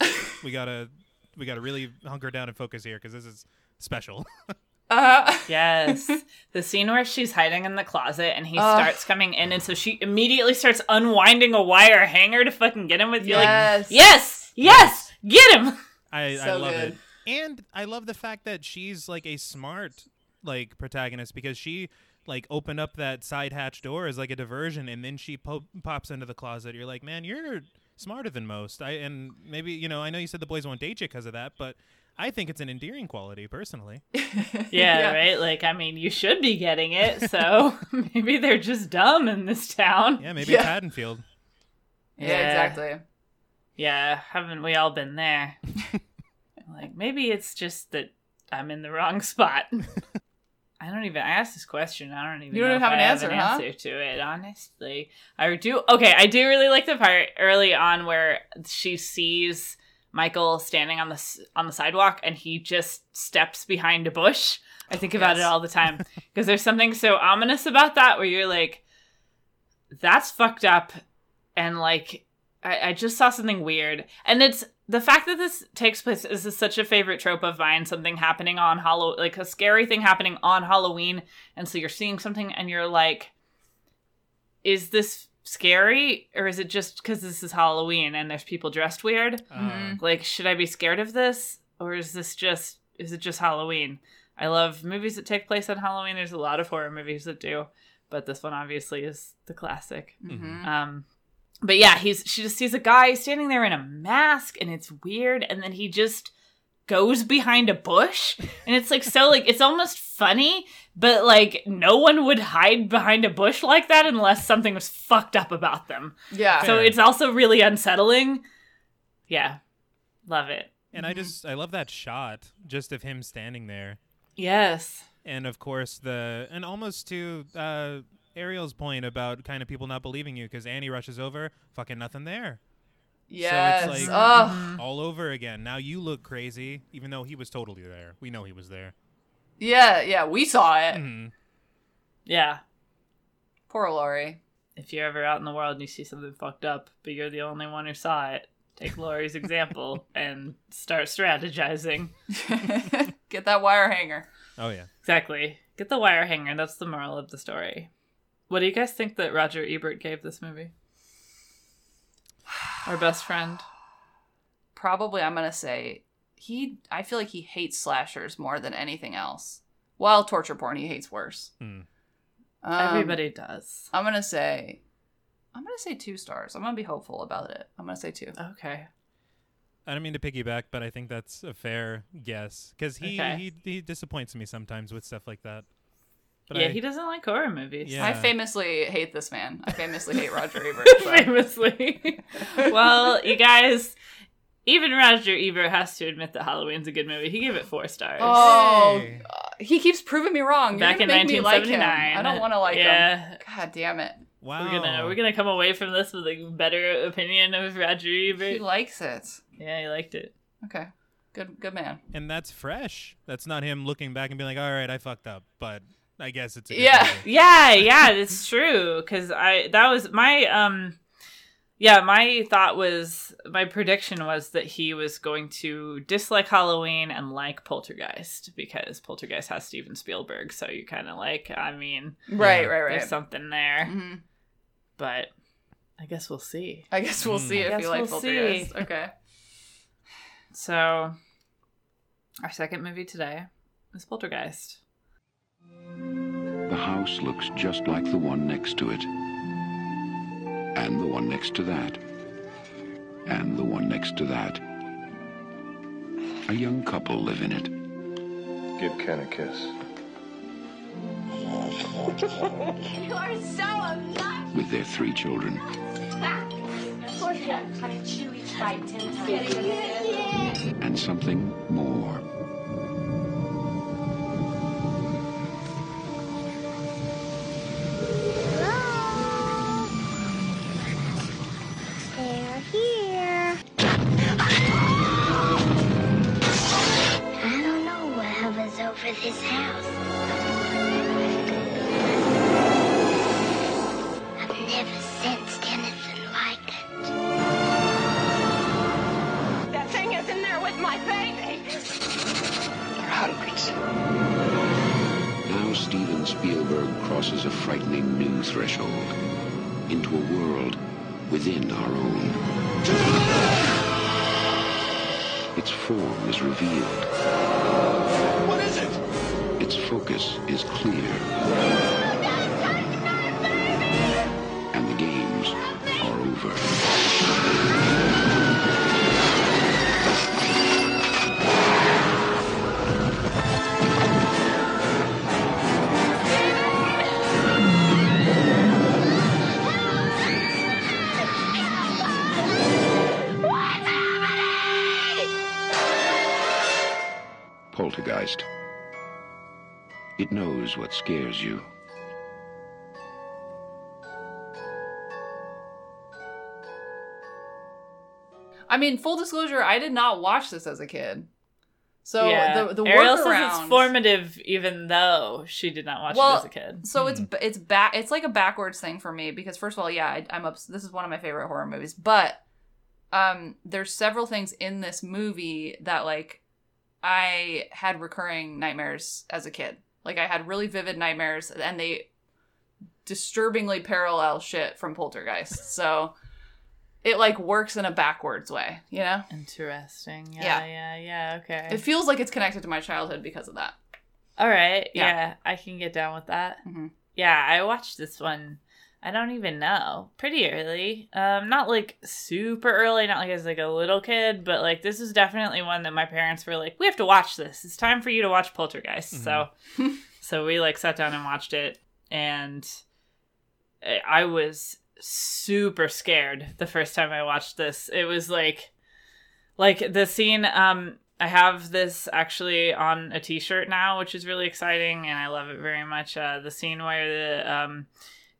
we gotta we gotta really hunker down and focus here because this is special. Uh, Yes. the scene where she's hiding in the closet and he Ugh. starts coming in, and so she immediately starts unwinding a wire hanger to fucking get him with you. Like, Yes. yes, yes, get him. I, I love good. it. And I love the fact that she's like a smart like protagonist because she like opened up that side hatch door as like a diversion and then she po- pops into the closet. You're like, "Man, you're smarter than most." I and maybe, you know, I know you said the boys won't date you because of that, but I think it's an endearing quality personally. Yeah, right. Like, I mean, you should be getting it. So maybe they're just dumb in this town. Yeah, maybe Yeah. Haddonfield. Yeah, Yeah. exactly. Yeah, haven't we all been there? like, maybe it's just that I'm in the wrong spot. I don't even. I asked this question. I don't even. You don't know even if have an I answer, have an answer to it. Honestly, I do. Okay, I do really like the part early on where she sees Michael standing on the on the sidewalk and he just steps behind a bush. I think about it all the time because there's something so ominous about that where you're like, that's fucked up, and like I, I just saw something weird, and it's the fact that this takes place this is such a favorite trope of mine. Something happening on Halloween, like a scary thing happening on Halloween, and so you're seeing something, and you're like, is this scary or is it just because this is Halloween and there's people dressed weird? Uh, Like, should I be scared of this or is this just is it just Halloween? I love movies that take place on Halloween. There's a lot of horror movies that do, but this one obviously is the classic. Mhm. Um, but yeah, he's she just sees a guy standing there in a mask, and it's weird. And then he just goes behind a bush, and it's like so like it's almost funny, but like no one would hide behind a bush like that unless something was fucked up about them. Yeah. So it's also really unsettling. Yeah, love it. and I just I love that shot just of him standing there. Yes. and of course the and almost to uh Ariel's point about kind of people not believing you because Annie rushes over, fucking nothing there. Yes. So it's like Ugh. all over again. Now you look crazy, even though he was totally there. We know he was there. Yeah, yeah, we saw it. Mhm. Yeah. Poor Laurie. If you're ever out in the world and you see something fucked up, but you're the only one who saw it, take Laurie's example and start strategizing. Get that wire hanger. Oh yeah. Exactly. Get the wire hanger. That's the moral of the story. What do you guys think that Roger Ebert gave this movie? Our best friend. Probably I'm gonna say he I feel like he hates slashers more than anything else. Well, torture porn he hates worse. Hmm. Um, Everybody does. I'm gonna say I'm gonna say two stars. I'm gonna be hopeful about it. I'm gonna say two. Okay. I don't mean to piggyback, but I think that's a fair guess because he, Okay. he he disappoints me sometimes with stuff like that. But yeah, I, he doesn't like horror movies. Yeah. I famously hate this man. I famously hate Roger Ebert. so- Famously. well, you guys, even Roger Ebert has to admit that Halloween's a good movie. He gave it four stars. Oh, Hey. uh, he keeps proving me wrong. You're Back in gonna make me like him. 1979. I don't want to like yeah. him. God damn it. wow. We're gonna we're gonna come away from this with a better opinion of Roger Ebert. He likes it. Yeah, he liked it. Okay. Good good man. and that's fresh. That's not him looking back and being like, "All right, I fucked up," but I guess it's a good Yeah. movie. Yeah, yeah, it's true. Cause I that was my um yeah, my thought was my prediction was that he was going to dislike Halloween and like Poltergeist because Poltergeist has Steven Spielberg, so you kind of like. I mean, Right, Yeah. right, right. there's something there, hmm but I guess we'll see. I guess we'll Mm. see I if guess you like we'll Poltergeist. see. Okay. So, our second movie today is Poltergeist. The house looks just like the one next to it. And the one next to that. And the one next to that. A young couple live in it. Give Ken a kiss. You are so obnoxious. with their three children. Of course, you Poltergeist. It knows what scares you. I mean, full disclosure, I did not watch this as a kid. So yeah. the the Ariel says it's formative, even though she did not watch well, it as a kid. So it's it's back. It's like a backwards thing for me because first of all, yeah, I, I'm up. this is one of my favorite horror movies, but um, there's several things in this movie that like I had recurring nightmares as a kid. Like I had really vivid nightmares, and they disturbingly parallel shit from Poltergeist. So it like works in a backwards way, you know. Interesting. Yeah. Yeah, yeah, yeah. Okay. It feels like it's connected to my childhood because of that. All right. Yeah. Yeah. I can get down with that. Mhm. Yeah, I watched this one. I don't even know. Pretty early. Um, not like super early, not like as like a little kid, but like this is definitely one that my parents were like, "We have to watch this. It's time for you to watch Poltergeist." So, so we like sat down and watched it, and I- I was super scared the first time I watched this. It was like, like the scene. Um, I have this actually on a T-shirt now, which is really exciting, and I love it very much. Uh, the scene where the um,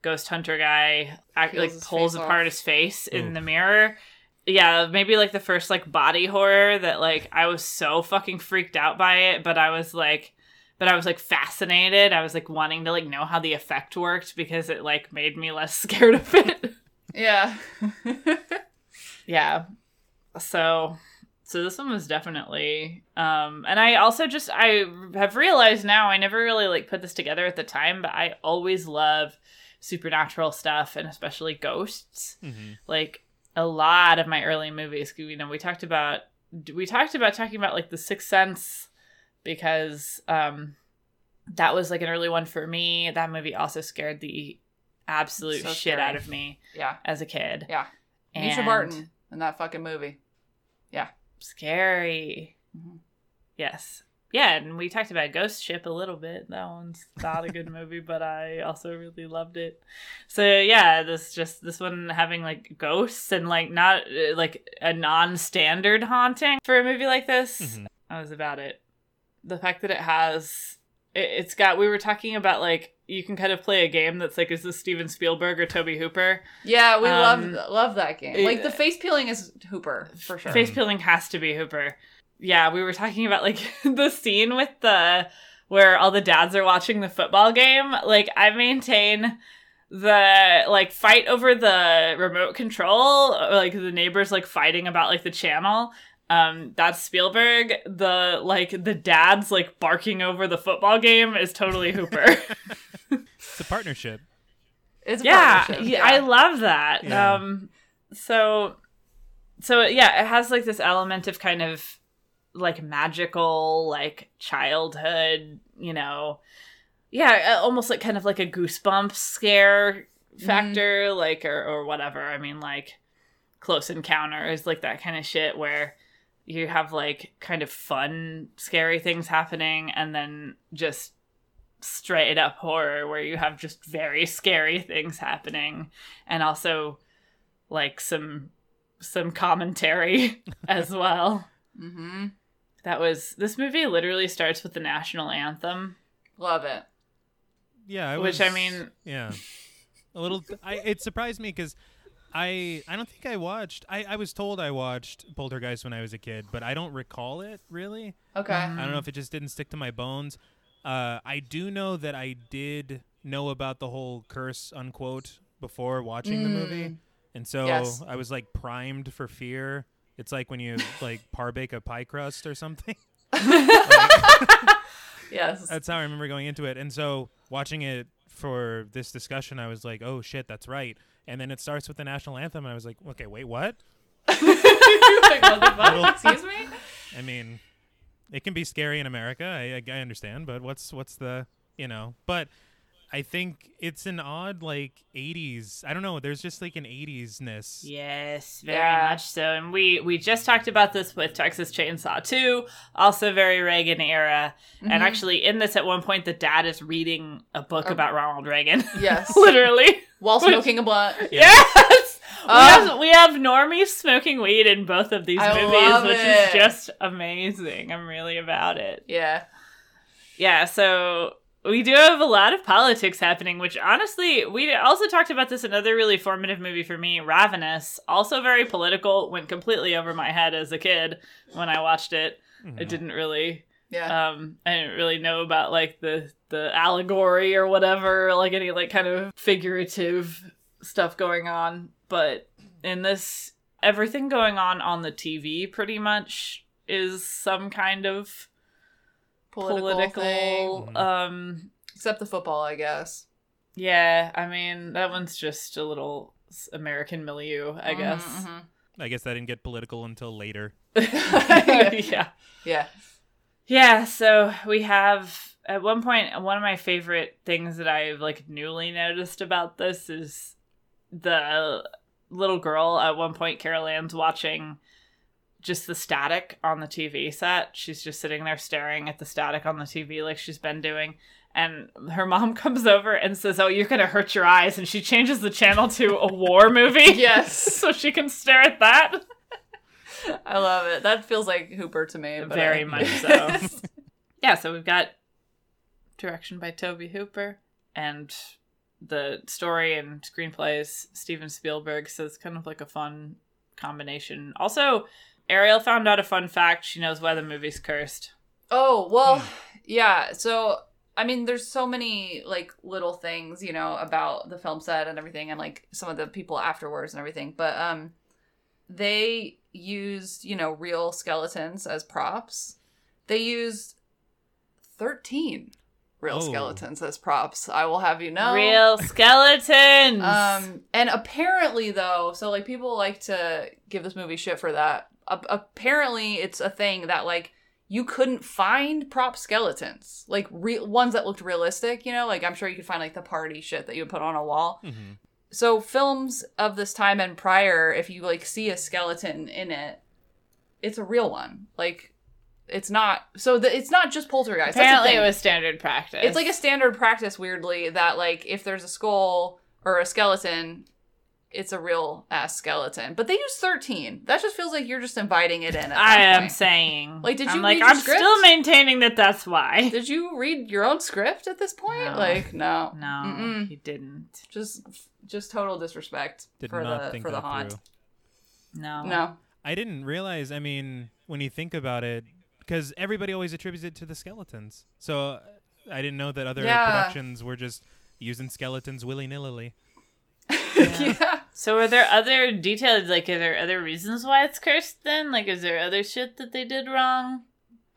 ghost hunter guy act, like pulls face apart off. his face in the mirror. Yeah, maybe like the first like body horror that like I was so fucking freaked out by it, but I was like but I was like fascinated. I was like wanting to like know how the effect worked because it like made me less scared of it. Yeah. yeah. So so this one was definitely um and I also just I have realized now I never really like put this together at the time, but I always love supernatural stuff and especially ghosts. Mhm. Like a lot of my early movies, you know, we talked about we talked about talking about like the Sixth Sense because um that was like an early one for me. That movie also scared the absolute So shit scary. out of me Yeah. as a kid. Yeah. Mischa And- Barton in that fucking movie. Yeah. Scary. Mhm. Yes. Yeah, and we talked about Ghost Ship a little bit. That one's not a good movie, but I also really loved it. So yeah, this just this one having like ghosts and like not uh, like a non-standard haunting for a movie like this. Mhm. I was about it. The fact that it has it, it's got we were talking about like you can kind of play a game that's like is this Steven Spielberg or Tobe Hooper? Yeah, we Um, love love that game. Like the face peeling is Hooper for sure. Face peeling has to be Hooper. Yeah, we were talking about like the scene with the where all the dads are watching the football game. Like I maintain the like fight over the remote control, or, like the neighbors like fighting about like the channel. Um, that's Spielberg. The like the dads like barking over the football game is totally Hooper. It's a partnership. It's a yeah, partnership, yeah, I love that. Yeah. Um, so, so yeah, it has like this element of kind of like magical, like childhood, you know, yeah, uh, almost like kind of like a goosebump scare factor, like or or whatever. I mean, like close encounters, like that kind of shit where you have like kind of fun, scary things happening, and then just straight up horror where you have just very scary things happening and also like some some commentary as well. Mm-hmm. That was this movie literally starts with the national anthem. Love it. Yeah, I Which, was, I mean- yeah, a little. I it surprised me because I I don't think I watched. I I was told I watched Poltergeist when I was a kid, but I don't recall it really. Okay. I don't know if it just didn't stick to my bones. Uh, I do know that I did know about the whole curse unquote before watching the movie, Mm. and so Yes. I was like primed for fear. It's like when you like par bake a pie crust or something. Yes. That's how I remember going into it. And so watching it for this discussion, I was like, oh shit, that's right. And then it starts with the national anthem, and I was like, okay, wait, what? like, what the fuck? Little- Excuse me? I mean, it can be scary in America. I, I, I understand, but what's what's the you know? But I think it's an odd like '80s. I don't know. There's just like an '80s ness. Yes, very Yeah. much so. And we we just talked about this with Texas Chainsaw 2, also very Reagan era. Mhm. And actually in this at one point the dad is reading a book Uh, about Ronald Reagan. Yes. Literally. While smoking a blunt. Yes. we, Ah. have, we have normies smoking weed in both of these I movies, which it. is just amazing. I'm really about it. Yeah. Yeah, so we do have a lot of politics happening, which honestly, we also talked about this. Another really formative movie for me, Ravenous, also very political, went completely over my head as a kid when I watched it. I didn't really, Yeah. um, I didn't really know about like the the allegory or whatever, like any like kind of figurative stuff going on. But in this, everything going on on the TV pretty much is some kind of Political political, thing. um Except the football, I guess. yeah i mean that one's just a little american milieu i Mhm, guess mhm. I guess that didn't get political until later. yeah Yeah. yeah so we have at one point one of my favorite things that i've like newly noticed about this is the little girl at one point carol anne's watching just the static on the tv set she's just sitting there staring at the static on the tv like she's been doing and her mom comes over and says oh you're gonna hurt your eyes and she changes the channel to a war movie Yes. so she can stare at that I love it. That feels like Hooper to me. But very I- much so yeah, so we've got direction by Tobe Hooper and the story and screenplays Steven Spielberg, so it's kind of like a fun combination. Also, Ariel found out a fun fact. She knows why the movie's cursed. Oh, well, yeah. So, I mean, there's so many, like, little things, you know, about the film set and everything, and, like, some of the people afterwards and everything. But, um, they used, you know, real skeletons as props. They used 13 real Oh. skeletons as props. I will have you know. Real skeletons. Um, and apparently, though, so like people like to give this movie shit for that. A- apparently, it's a thing that like you couldn't find prop skeletons, like re- ones that looked realistic. You know, like I'm sure you could find like the party shit that you would put on a wall. Mm-hmm. So films of this time and prior, if you like see a skeleton in it, it's a real one. Like it's not. So the, it's not just poltergeist. That's the Apparently, it was standard practice. It's like a standard practice, weirdly, that like if there's a skull or a skeleton, it's a real ass skeleton. But they use thirteen. That just feels like you're just inviting it in. At I am point. saying. Like, did I'm you like, read your I'm script? still maintaining that that's why. Did you read your own script at this point? No. Like, no, No, Mm-mm. he didn't. just just total disrespect Did for not the think for the haunt. through. No. No. I didn't realize. I mean, when you think about it, because everybody always attributes it to the skeletons. So I didn't know that other Yeah. productions were just using skeletons willy nilly. yeah. So are there other details? Like, are there other reasons why it's cursed? Then, like, is there other shit that they did wrong?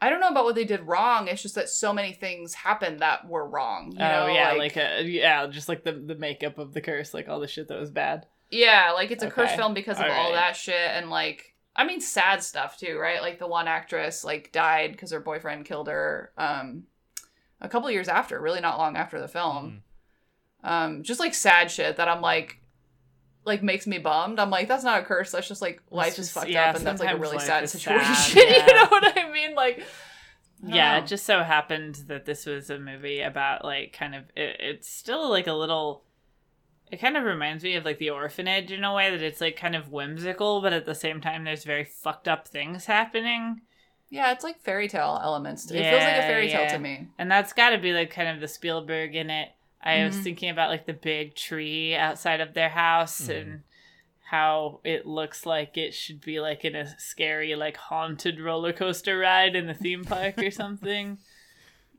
I don't know about what they did wrong. It's just that so many things happened that were wrong. You know, oh yeah, like, a, yeah, just like the the makeup of the curse, like all the shit that was bad. Yeah, like it's a Okay. cursed film because of all Alright. that shit and like I mean sad stuff too, right? Like the one actress like died because her boyfriend killed her um a couple years after, really not long after the film. Um just like sad shit that I'm like like makes me bummed. I'm like that's not a curse, that's just like life is just- fucked yeah, up and that's like a really sad situation. sad, you know what I mean? Like I Yeah, know. it just so happened that this was a movie about like kind of it, it's still like a little. It kind of reminds me of like the orphanage in a way that it's like kind of whimsical, but at the same time, there's very fucked up things happening. Yeah, it's like fairy tale elements. it feels like a fairy tale to me. And that's got to be like kind of the Spielberg in it. I was Mhm. thinking about like the big tree outside of their house and how it looks like it should be like in a scary like haunted roller coaster ride in the theme park or something.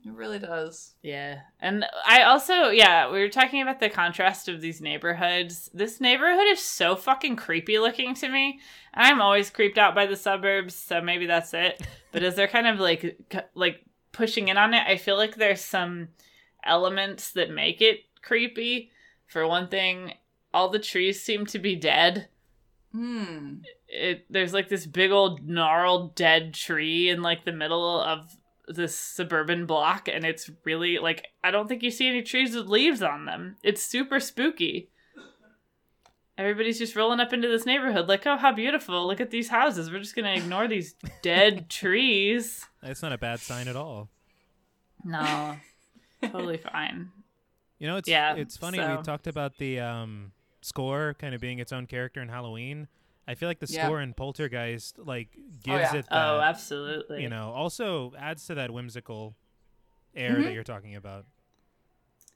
It really does. Yeah. And I also, yeah, we were talking about the contrast of these neighborhoods. This neighborhood is so fucking creepy looking to me. I'm always creeped out by the suburbs, so maybe that's it. But as they're kind of like like pushing in on it, I feel like there's some elements that make it creepy. For one thing, all the trees seem to be dead. Hmm. It there's like this big old gnarled dead tree in like the middle of this suburban block and it's really like I don't think you see any trees with leaves on them. It's super spooky. Everybody's just rolling up into this neighborhood like, "Oh, how beautiful. Look at these houses. We're just going to ignore these dead trees." It's not a bad sign at all. No. Totally fine. You know, it's Yeah, it's funny so- we talked about the um, score kind of being its own character in Halloween. I feel like the Yeah. score in Poltergeist like gives yeah. it. Oh, absolutely. You know, also adds to that whimsical air Mhm. that you're talking about.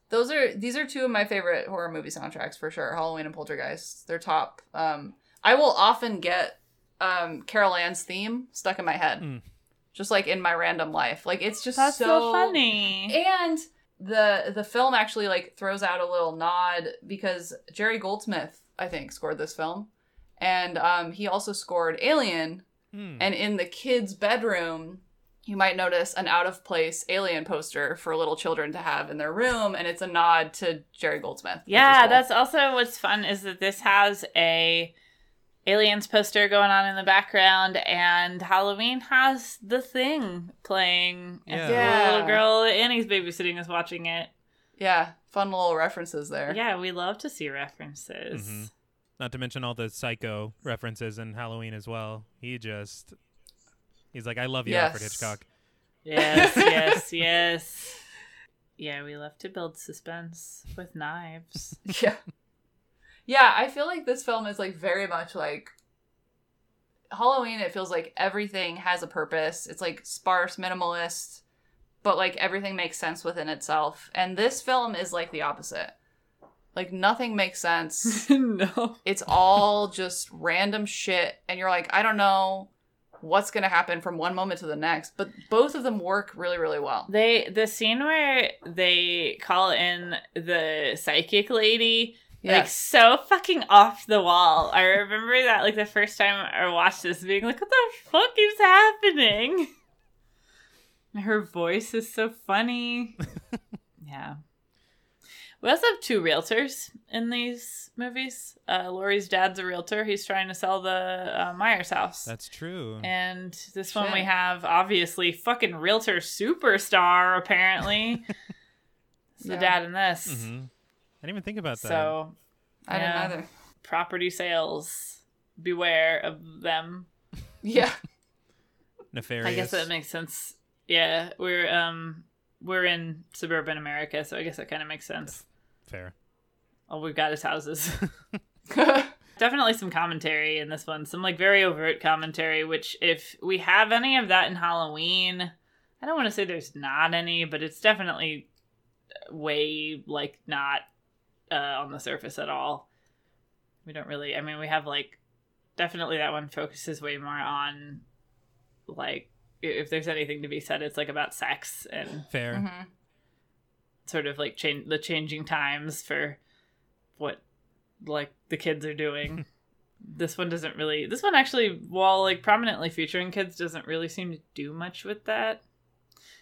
Those are these are two of my favorite horror movie soundtracks for sure. Halloween and Poltergeist. They're top. Um, I will often get um, Carol Anne's theme stuck in my head, just like in my random life. Like it's just That's so, so funny. And the the film actually like throws out a little nod because Jerry Goldsmith, I think, scored this film, and um, he also scored Alien. Hmm. And in the kids' bedroom, you might notice an out of place Alien poster for little children to have in their room, and it's a nod to Jerry Goldsmith. Yeah, cool. that's also what's fun is that this has a aliens poster going on in the background and Halloween has the thing playing. And Yeah. the little girl that Annie's babysitting is watching it. yeah, fun little references there. Yeah, we love to see references. Mhm. Not to mention all the psycho references in Halloween as well. He just he's like, I love you, Alfred Hitchcock. Yes, yes, yes. Yeah, we love to build suspense with knives. yeah. Yeah, I feel like this film is like very much like Halloween. It feels like everything has a purpose. It's like sparse, minimalist, but like everything makes sense within itself. And this film is like the opposite. Like nothing makes sense. no. It's all just random shit. And you're like, I don't know what's going to happen from one moment to the next. But both of them work really, really well. They the scene where they call in the psychic lady like so fucking off the wall. I remember that like the first time I watched this being like, what the fuck is happening? And her voice is so funny. yeah. We also have two realtors in these movies. Uh, Laurie's dad's a realtor. He's trying to sell the uh, Myers house. That's true. And this one we have obviously fucking realtor superstar apparently. The Yeah. dad in this. hmm I didn't even think about that. So I didn't either. Property sales. Beware of them. Yeah. Nefarious. I guess that makes sense. Yeah, we're um we're in suburban America, so I guess that kind of makes sense. Fair. All we've got is houses. Definitely some commentary in this one. Some like very overt commentary, which if we have any of that in Halloween, I don't want to say there's not any, but it's definitely way like not uh, on the surface at all. We don't really. I mean, we have like definitely that one focuses way more on like if there's anything to be said, it's like about sex and Fair. Mhm. sort of like change the changing times for what like the kids are doing. this one doesn't really. This one actually, while like prominently featuring kids, doesn't really seem to do much with that.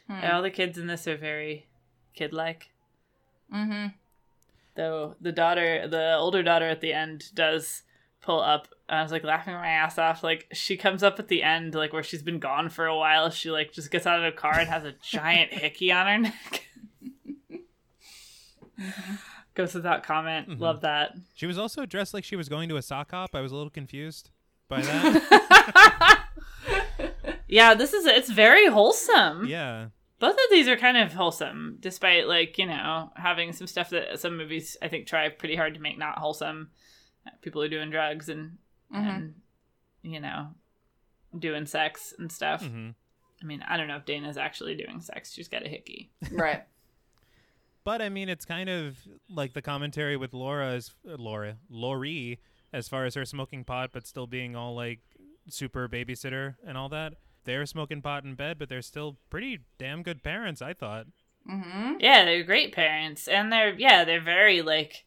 Hmm. All the kids in this are very kid-like. Mm-hmm. Though the daughter, the older daughter at the end does pull up. I was like laughing my ass off. Like she comes up at the end, like where she's been gone for a while. She like just gets out of the car and has a giant hickey on her neck. Goes without comment. Mhm. Love that. She was also dressed like she was going to a sock hop. I was a little confused by that. Yeah, this is it's very wholesome. yeah. Both of these are kind of wholesome, despite like you know having some stuff that some movies I think try pretty hard to make not wholesome. People are doing drugs and Mhm. and you know doing sex and stuff. hmm I mean, I don't know if Dana's actually doing sex. She's got a hickey. Right. But I mean, it's kind of like the commentary with Laura as uh, Laura Laurie as far as her smoking pot, but still being all like super babysitter and all that. They're smoking pot in bed, but they're still pretty damn good parents. I thought. Mm-hmm. Yeah, they're great parents, and they're yeah, they're very like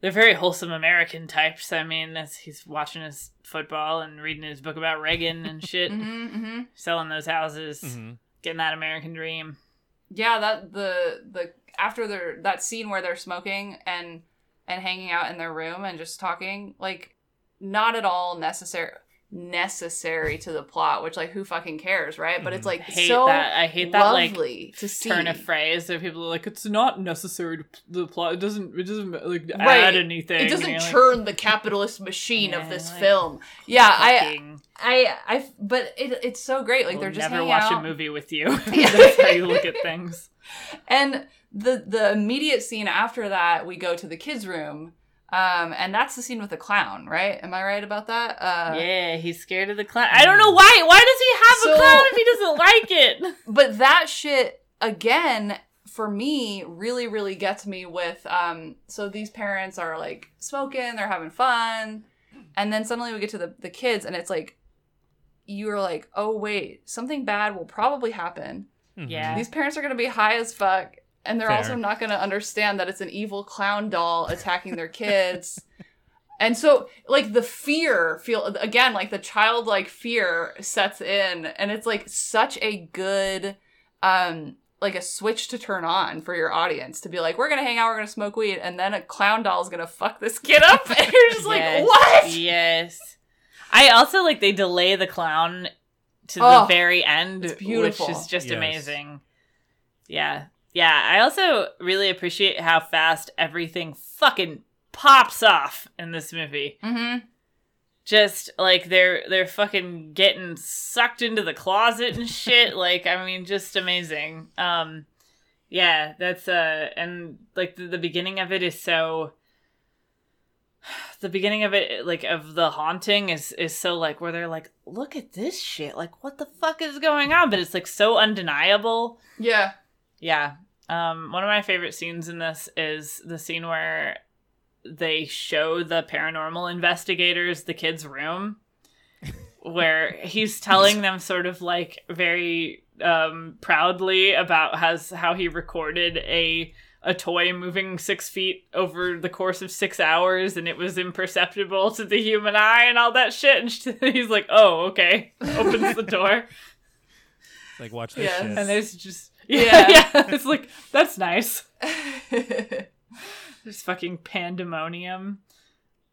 they're very wholesome American types. I mean, as he's watching his football and reading his book about Reagan and shit, Mm-hmm, mm-hmm. selling those houses, Mhm. getting that American dream. Yeah, that the the after their that scene where they're smoking and and hanging out in their room and just talking, like not at all necessary necessary to the plot, which like who fucking cares, right? But it's mm. like I hate so that. I hate that like to see. turn of phrase that people are like it's not necessary to the plot. It doesn't. It doesn't like Right. add anything. It doesn't know, like- churn the capitalist machine of this like, film. Yeah, I, I, I, but it, it's so great. Like We'll they're just never watch out. a movie with you. That's how you look at things. And the the immediate scene after that, we go to the kids' room, um, and that's the scene with the clown, right? Am I right about that? Uh, yeah, he's scared of the clown. I don't know why. Why does he have So- a clown if he doesn't like it? But that shit again for me really really gets me with um so these parents are like smoking they're having fun and then suddenly we get to the, the kids and it's like you're like oh wait something bad will probably happen Yeah. these parents are going to be high as fuck and they're Fair. also not going to understand that it's an evil clown doll attacking their kids and so like the fear feel again like the childlike fear sets in and it's like such a good um like a switch to turn on for your audience to be like we're gonna hang out we're gonna smoke weed and then a clown doll is gonna fuck this kid up and you're just like what Yes. I also like they delay the clown to Oh, the very end, beautiful. which is just Yes. amazing. Yeah. Yeah, I also really appreciate how fast everything fucking pops off in this movie. mm-hmm Just like they're they're fucking getting sucked into the closet and shit. like I mean, just amazing. Um, yeah, that's uh, and like the, the beginning of it is so. The beginning of it, like of the haunting, is is so like where they're like, look at this shit, like what the fuck is going on? But it's like so undeniable. yeah Yeah. Um, one of my favorite scenes in this is the scene where they show the paranormal investigators the kid's room, where he's telling them sort of like very um, proudly about has how he recorded a a toy moving six feet over the course of six hours and it was imperceptible to the human eye and all that shit and he's like oh okay opens the door Like watch this Yes. shit. and there's just Yeah. yeah. It's like that's nice. There's fucking pandemonium.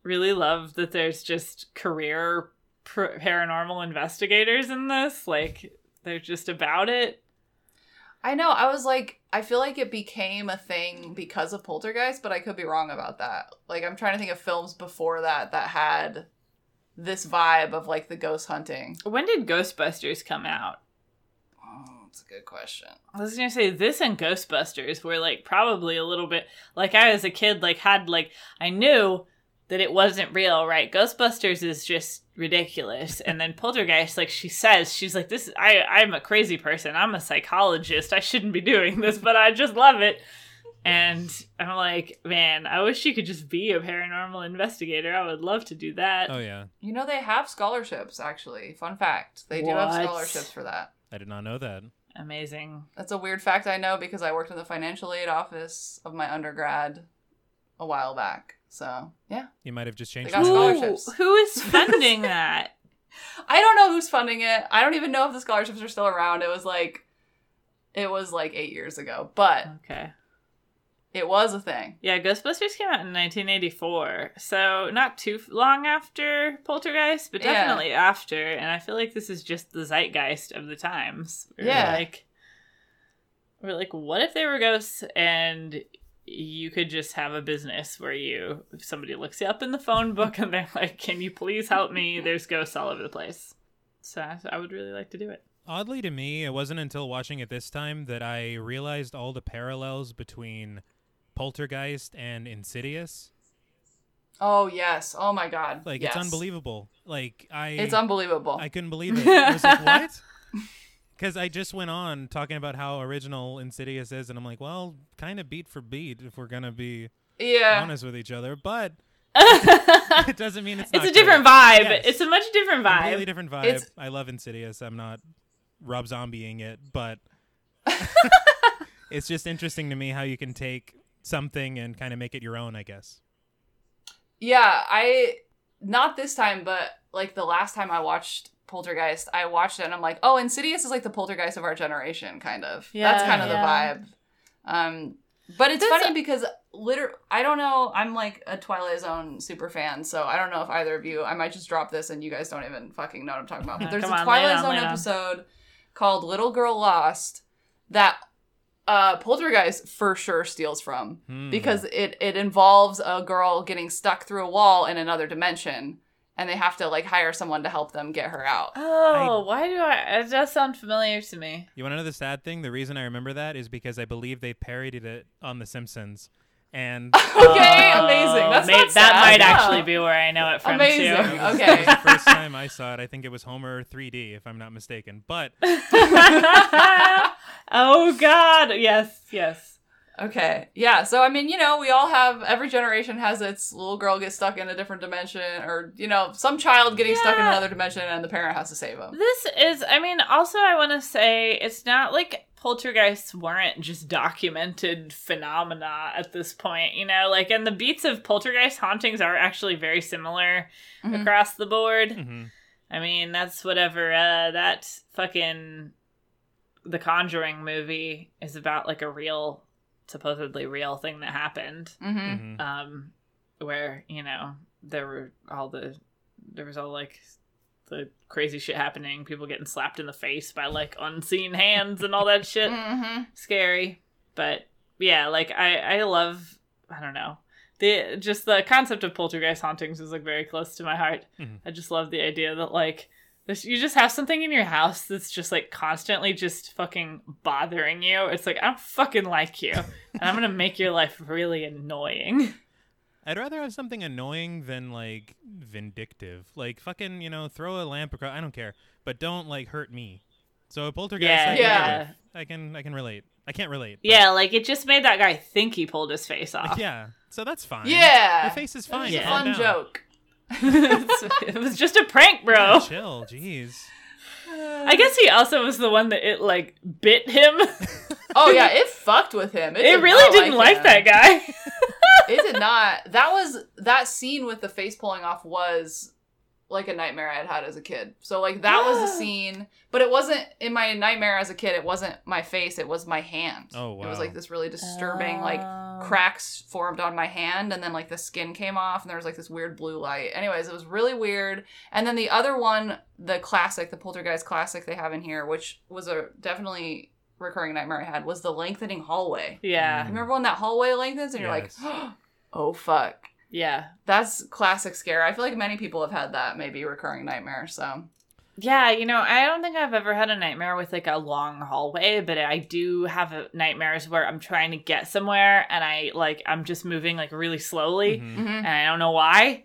Really love that there's just career pr- paranormal investigators in this. Like they're just about it. I know. I was like, I feel like it became a thing because of Poltergeist, but I could be wrong about that. Like, I'm trying to think of films before that that had this vibe of like the ghost hunting. When did Ghostbusters come out? That's a good question. I was gonna say this and Ghostbusters were like probably a little bit like I as a kid like had like I knew that it wasn't real, right? Ghostbusters is just ridiculous, and then Poltergeist, like she says, she's like this. I I'm a crazy person. I'm a psychologist. I shouldn't be doing this, but I just love it. And I'm like, man, I wish you could just be a paranormal investigator. I would love to do that. Oh yeah, You know, they have scholarships, actually. Fun fact. They do have scholarships for that. I did not know that. Amazing. That's a weird fact I know because I worked in the financial aid office of my undergrad a while back. So, yeah. You might have just changed. They got the- Who, scholarships. who is funding that? I don't know who's funding it. I don't even know if the scholarships are still around. It was like it was like 8 years ago, but Okay. It was a thing. Yeah, Ghostbusters came out in 1984, so not too long after Poltergeist, but Yeah. definitely after. And I feel like this is just the zeitgeist of the times. We're Yeah. like we're like, what if they were ghosts and you could just have a business where you if somebody looks you up in the phone book and they're like, "Can you please help me? There's ghosts all over the place." So I- I would really like to do it. Oddly to me, it wasn't until watching it this time that I realized all the parallels between Poltergeist and Insidious. Oh, yes. Oh my god. Like yes. it's unbelievable. Like I It's unbelievable. I couldn't believe it. I was like, what? Because I just went on talking about how original Insidious is, and I'm like, well, kind of beat for beat if we're gonna be Yeah. honest with each other. But it doesn't mean it's. It's a different great. vibe. Yes. It's a much different vibe. Completely different vibe. It's- I love Insidious. I'm not Rob Zombieing it, but it's just interesting to me how you can take something and kind of make it your own. I guess. Yeah, I not this time, but like the last time I watched Poltergeist, I watched it and I'm like, oh, Insidious is like the Poltergeist of our generation, kind of. Yeah, That's kind of Yeah. the vibe. Um, but it's This- funny because liter I don't know. I'm like a Twilight Zone super fan, so I don't know if either of you. I might just drop this and you guys don't even fucking know what I'm talking about. But there's a on, Twilight on, Zone lay on. episode called Little Girl Lost that uh Poltergeist for sure steals from Hmm. because it it involves a girl getting stuck through a wall in another dimension and they have to like hire someone to help them get her out. Oh, why do I? It does sound familiar to me. You want to know the sad thing? The reason I remember that is because I believe they parodied it on The Simpsons. And Okay, uh, amazing. That's May- not that might No. actually be where I know it from Amazing. too. Was Okay. the first time I saw it, I think it was Homer 3D, if I'm not mistaken. But oh God, yes, yes. Okay. Yeah. So I mean, you know, we all have every generation has its little girl get stuck in a different dimension, or you know, some child getting stuck in another dimension, and the parent has to save them. This is, I mean, also I want to say it's not like poltergeists weren't just documented phenomena at this point, you know, like, and the beats of poltergeist hauntings are actually very similar Mhm. across the board. mhm. I mean, that's whatever, uh, that fucking The Conjuring movie is about like a real, supposedly real thing that happened. Mm-hmm. Mhm. um where you know there were all the there was all like the crazy shit happening people getting slapped in the face by like unseen hands and all that shit Mm-hmm. scary but yeah like i i love i don't know the just the concept of poltergeist hauntings is like very close to my heart Mhm. i just love the idea that like this, you just have something in your house that's just like constantly just fucking bothering you. It's like I don't fucking like you, and I'm gonna make your life really annoying. I'd rather have something annoying than like vindictive. Like fucking, you know, throw a lamp across. I don't care, but don't like hurt me. So a poltergeist, Yeah, I can, yeah. live. I can, I can relate. I can't relate. but- Yeah, like it just made that guy think he pulled his face off. yeah. So that's fine. Yeah. your face is It was fine. a Yeah. fun down. joke. It was just a prank, bro. Chill, jeez. I guess he also was the one that it like bit him. Oh yeah, it fucked with him. It, It did really didn't like, him. that guy. it did not. That was that scene with the face pulling off was like a nightmare I had had as a kid. So like that was the scene, but it wasn't in my nightmare as a kid. It wasn't my face. It was my hand. Oh, wow! It was like this really disturbing like Oh. cracks formed on my hand, and then like the skin came off, and there was like this weird blue light. Anyways, it was really weird. And then the other one, the classic, the Poltergeist classic they have in here, which was a definitely recurring nightmare I had, was the lengthening hallway. Yeah, Remember when that hallway lengthens and you're like, oh fuck. Yeah, That's classic scare. I feel like many people have had that maybe recurring nightmare. So yeah. You know, I don't think I've ever had a nightmare with like a long hallway, but I do have a, nightmares where I'm trying to get somewhere and I like I'm just moving like really slowly, Mhm. Mhm. and I don't know why.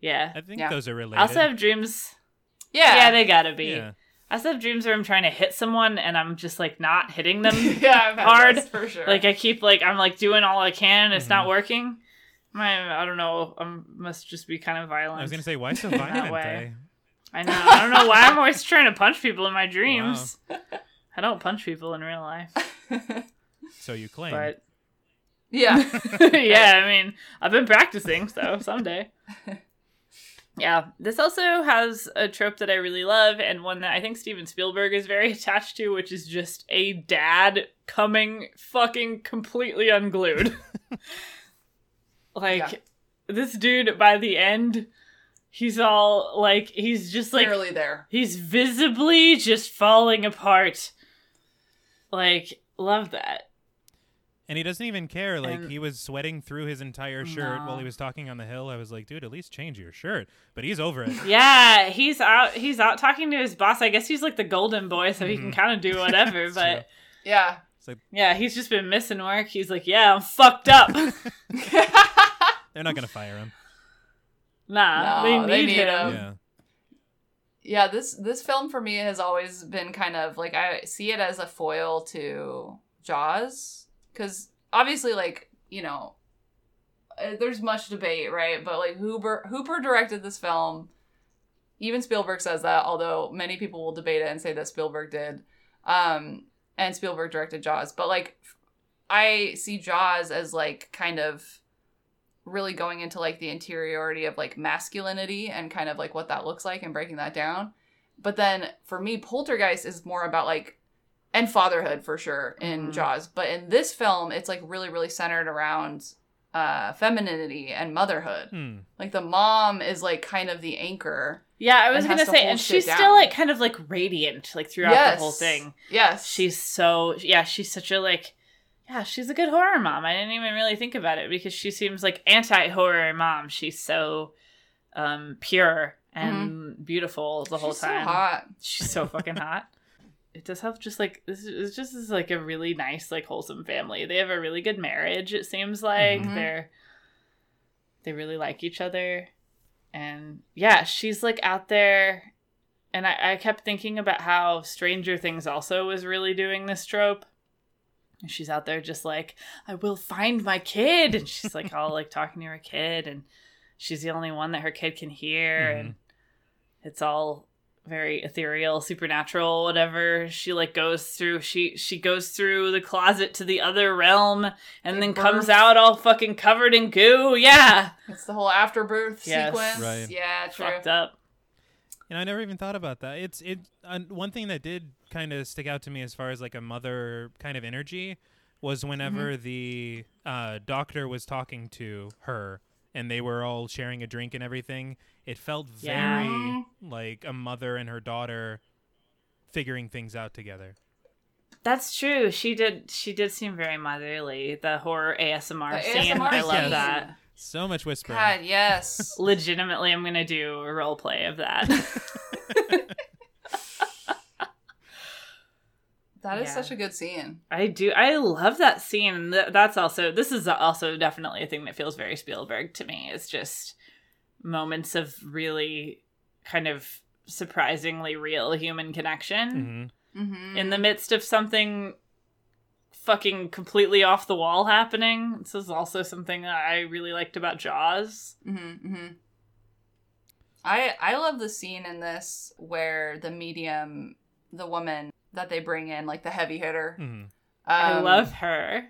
Yeah, I think Yeah. those are related. I also have dreams. yeah, Yeah, they gotta be. yeah. I also have dreams where I'm trying to hit someone and I'm just like not hitting them. yeah, hard. for sure. like I keep like I'm like doing all I can, and it's not Mhm. working. My I don't know. I must just be kind of violent. I was gonna say, why so that violent? way. eh? I know. I don't know why I'm always trying to punch people in my dreams. I don't punch people in real life, So you claim. but yeah, yeah, I mean, I've been practicing, so someday. Yeah, this also has a trope that I really love, and one that I think Steven Spielberg is very attached to, which is just a dad coming fucking completely unglued. Like, Yeah. this dude by the end, he's all like, he's just like, barely there. he's visibly just falling apart. Like, love that. And he doesn't even care. Like And- he was sweating through his entire shirt while he was talking on the hill. I was like, dude, at least change your shirt. But he's over it. Yeah, he's out. He's out talking to his boss. I guess he's like the golden boy, so he can Mhm. kind of do whatever. It's but Yeah, It's like yeah, he's just been missing work. He's like, yeah, I'm fucked up. they're not gonna fire him. nah, No, they they need, need him. him. Yeah. yeah. This this film for me has always been kind of like I see it as a foil to Jaws because obviously, like you know, uh, there's much debate, right? But like Hooper Hooper directed this film. Even Spielberg says that, although many people will debate it and say that Spielberg did. Um, and Spielberg directed Jaws. But like, I see Jaws as like kind of really going into like the interiority of like masculinity and kind of like what that looks like and breaking that down. But then for me, Poltergeist is more about like and fatherhood for sure in Mhm. Jaws. But in this film, it's like really, really centered around uh femininity and motherhood. Hmm. Like the mom is like kind of the anchor. Yeah, I was gonna to say, and she's down. still like kind of like radiant, like throughout Yes. the whole thing. Yes. She's so yeah, she's such a like yeah, she's a good horror mom. I didn't even really think about it because she seems like anti horror mom. She's so um pure and beautiful the whole Mm-hmm. She's so time. hot. She's so fucking hot. It does have just like this is it's just is like a really nice like wholesome family. They have a really good marriage. It seems like Mhm. they're they really like each other, and yeah, she's like out there. And I, I kept thinking about how Stranger Things also was really doing this trope. And she's out there just like, I will find my kid. And she's like all like talking to her kid and she's the only one that her kid can hear Mhm. and it's all very ethereal, supernatural, whatever. She like goes through she she goes through the closet to the other realm and then comes out all fucking covered in goo. Yeah. It's the whole afterbirth Yes. sequence. Right. Yeah, true. Fucked up. you know I never even thought about that. It's it. Uh, one thing that did kind of stick out to me as far as like a mother kind of energy was whenever the uh, doctor was talking to her and they were all sharing a drink and everything. It felt Yeah. very like a mother and her daughter figuring things out together. That's true. She did she did seem very motherly. The horror ASMR The scene. ASMR I love scene. that. So much whispering. God, yes. Legitimately I'm gonna do a role play of that. That is Yeah. such a good scene. I do. I love that scene. That's also this is also definitely a thing that feels very Spielberg to me. It's just moments of really kind of surprisingly real human connection hmm Mm-hmm. in the midst of something fucking completely off the wall happening. This is also something that I really liked about Jaws. Mm-hmm, mm-hmm. I I love the scene in this where the medium, the woman that they bring in, like the heavy hitter. hmm I um, love her.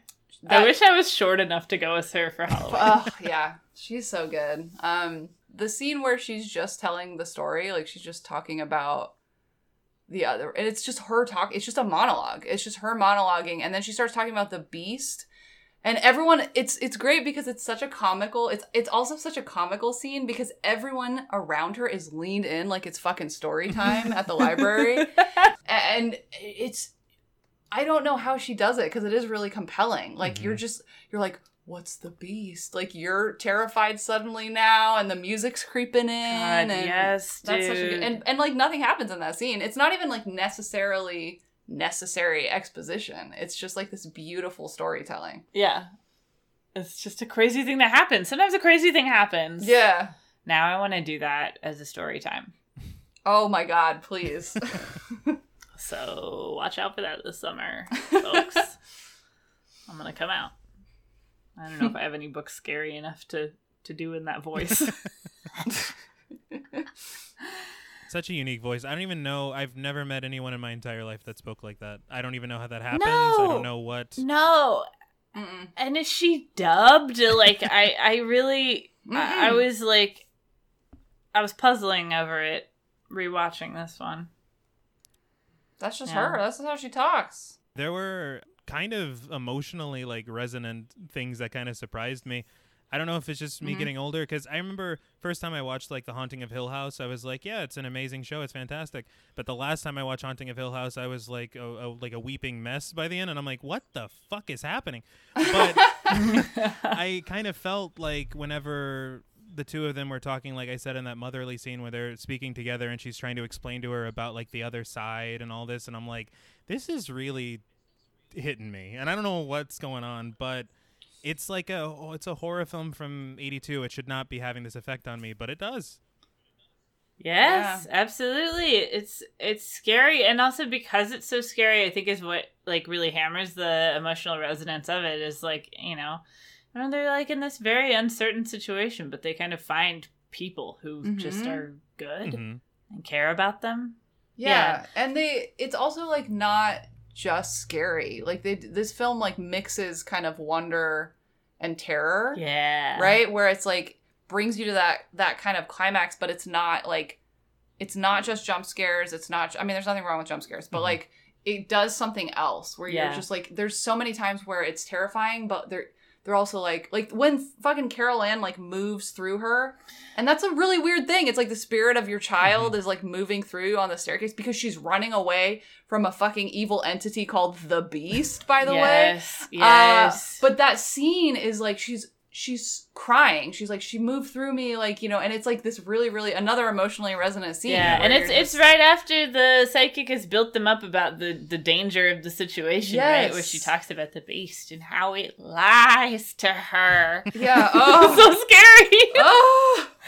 I wish I was short enough to go with her for Halloween. oh yeah, she's so good. Um, the scene where she's just telling the story, like she's just talking about the other, and it's just her talk. It's just a monologue. It's just her monologuing, and then she starts talking about the beast, and everyone. It's it's great because it's such a comical. It's it's also such a comical scene because everyone around her is leaned in like it's fucking story time at the library, and it's I don't know how she does it because it is really compelling. Like you're mm-hmm. just you're like, what's the beast? Like you're terrified suddenly now, and the music's creeping in. God, and yes, that's such a good dude. and and like nothing happens in that scene. It's not even like necessarily necessary exposition. It's just like this beautiful storytelling. Yeah. It's just a crazy thing that happens. Sometimes a crazy thing happens. Yeah. Now I want to do that as a story time. Oh my god, please. So watch out for that this summer, folks. I'm going to come out. I don't know if I have any books scary enough to, to do in that voice. Such a unique voice. I don't even know. I've never met anyone in my entire life that spoke like that. I don't even know how that happens. I don't know what. no. Mm-mm. And is she dubbed? Like, I, I really, I, I was like, I was puzzling over it rewatching this one. That's just Yeah. her. That's how she talks. There were kind of emotionally like resonant things that kind of surprised me. I don't know if it's just me Mhm. getting older because I remember first time I watched like The Haunting of Hill House, I was like, yeah, it's an amazing show, it's fantastic. But the last time I watched Haunting of Hill House, I was like a, a like a weeping mess by the end, and I'm like, what the fuck is happening? But I kind of felt like whenever the two of them were talking, like I said in that motherly scene where they're speaking together and she's trying to explain to her about like the other side and all this, and I'm like, this is really hitting me, and I don't know what's going on, but it's like a oh, it's a horror film from '82. It should not be having this effect on me, but it does. Yes, absolutely. It's it's scary and also because it's so scary, I think is what like really hammers the emotional resonance of it is like, you know, I mean, they're like in this very uncertain situation, but they kind of find people who just Mhm. are good Mhm. and care about them. Yeah. And they it's also like not just scary. Like they this film like mixes kind of wonder and terror. Yeah. Right? Where it's like brings you to that that kind of climax, but it's not like it's not just jump scares. It's not I mean there's nothing wrong with jump scares, but mm-hmm. like it does something else where Yeah. you're just like there's so many times where it's terrifying, but they're they're also like like when fucking Carol Anne like moves through her, and that's a really weird thing. It's like the spirit of your child is like moving through on the staircase because she's running away from a fucking evil entity called the Beast. By the Yes, way, yes. Uh, but that scene is like she's she's crying. She's like she moved through me, like you know, and it's like this really really another emotionally resonant scene. Yeah, and it's you're it's right after the psychic has built them up about the the danger of the situation, right? Where she talks about the beast and how it lies to her. Yeah. Oh. so scary. oh.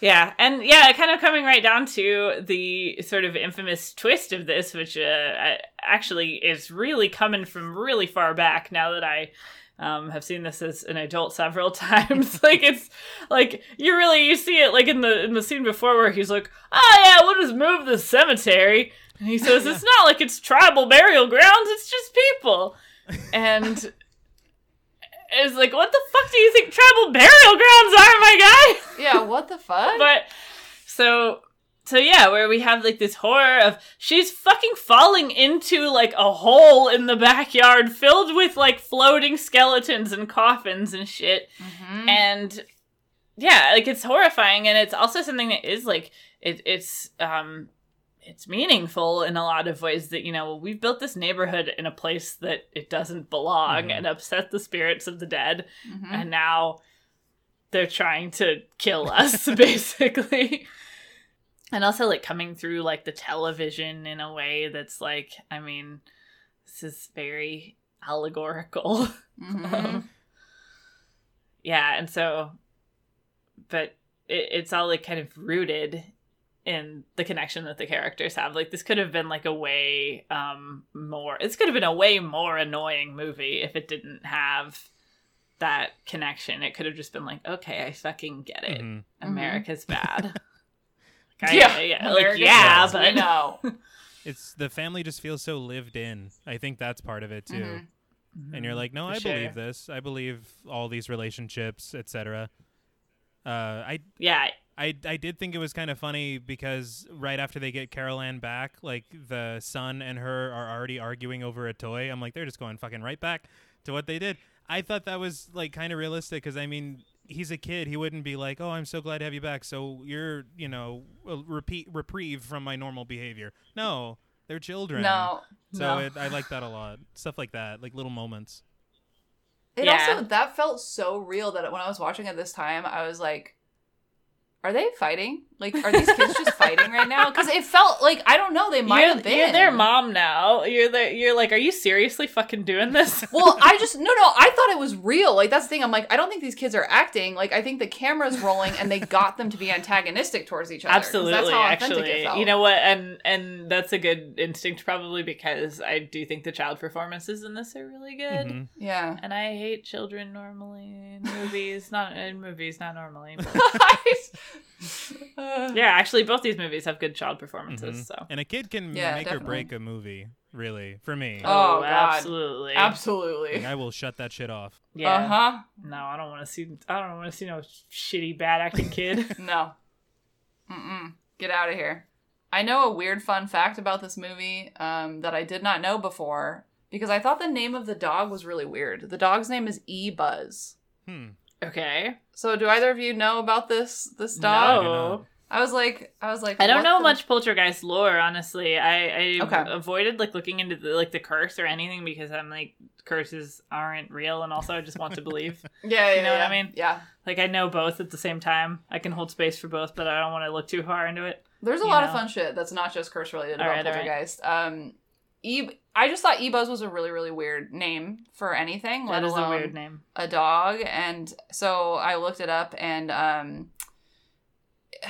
Yeah, and yeah, kind of coming right down to the sort of infamous twist of this, which uh, actually is really coming from really far back. Now that I um, have seen this as an adult several times, like it's like you really you see it like in the in the scene before where he's like, "Oh yeah, we'll just move the cemetery," and he says, "It's not like it's tribal burial grounds; it's just people," and. It's like, what the fuck do you think tribal burial grounds are, my guy? Yeah, what the fuck? but so so yeah, where we have like this horror of she's fucking falling into like a hole in the backyard filled with like floating skeletons and coffins and shit. And yeah, like it's horrifying and it's also something that is like it, it's um it's meaningful in a lot of ways that you know we've built this neighborhood in a place that it doesn't belong and upset the spirits of the dead Mhm. and now they're trying to kill us basically and also like coming through like the television in a way that's like i mean this is very allegorical. Mhm. yeah and so but it, it's all like kind of rooted in the connection that the characters have. Like this could have been like a way um more this could have been a way more annoying movie if it didn't have that connection. It could have just been like okay i fucking get it. Mhm. america's bad Like, I- Yeah, yeah, like America's yeah bad, but we know. It's the family just feels so lived in. I think that's part of it too. Mhm. And you're like, no, For I sure. believe this. I believe all these relationships, etc. Uh, I yeah I I did think it was kind of funny because right after they get Carol Anne back, like the son and her are already arguing over a toy. I'm like, they're just going fucking right back to what they did. I thought that was like kind of realistic because I mean, he's a kid. He wouldn't be like, oh, I'm so glad to have you back. So you're, you know, a repeat reprieve from my normal behavior. No, they're children. No, So no. It, I like that a lot. Stuff like that, like little moments. It Yeah. also that felt so real that when I was watching it this time, I was like, "Are they fighting? Like, are these kids just fighting right now?" Because it felt like I don't know. They might you're, have been. you're their mom now you're the, you're like are you seriously fucking doing this well, I just no, no. I thought it was real. Like that's the thing. I'm like, I don't think these kids are acting. Like I think the camera's rolling and they got them to be antagonistic towards each other. Absolutely, that's how authentic actually, it felt. you know what, and and that's a good instinct probably because I do think the child performances in this are really good, Mhm. Yeah. and I hate children normally in movies, not in movies, not normally. But Uh, yeah, actually, both these movies have good child performances. Mhm. So And a kid can Yeah, make or break a movie, really, for me. Oh, God. absolutely, Absolutely. Like, I will shut that shit off. yeah. Uh huh. No, I don't want to see. I don't want to see no shitty bad acting kid. No. Mm-mm. Get out of here. I know a weird fun fact about this movie um, that I did not know before because I thought the name of the dog was really weird. The dog's name is E Buzz. Hmm. okay. So, do either of you know about this this dog? No. I was like, I was like, I don't know the- much poltergeist lore, honestly. I, I Okay. avoided like looking into the like the curse or anything because I'm like curses aren't real, and also I just want to believe. Yeah, yeah, you know what yeah. I mean? Yeah. Like I know both at the same time. I can hold space for both, but I don't want to look too far into it. There's a lot of fun shit that's not just curse related All about right, all right. Poltergeist. Um, e, I just thought E-Buzz was a really, really weird name for anything, let That is a weird name. a dog. And so I looked it up, and um,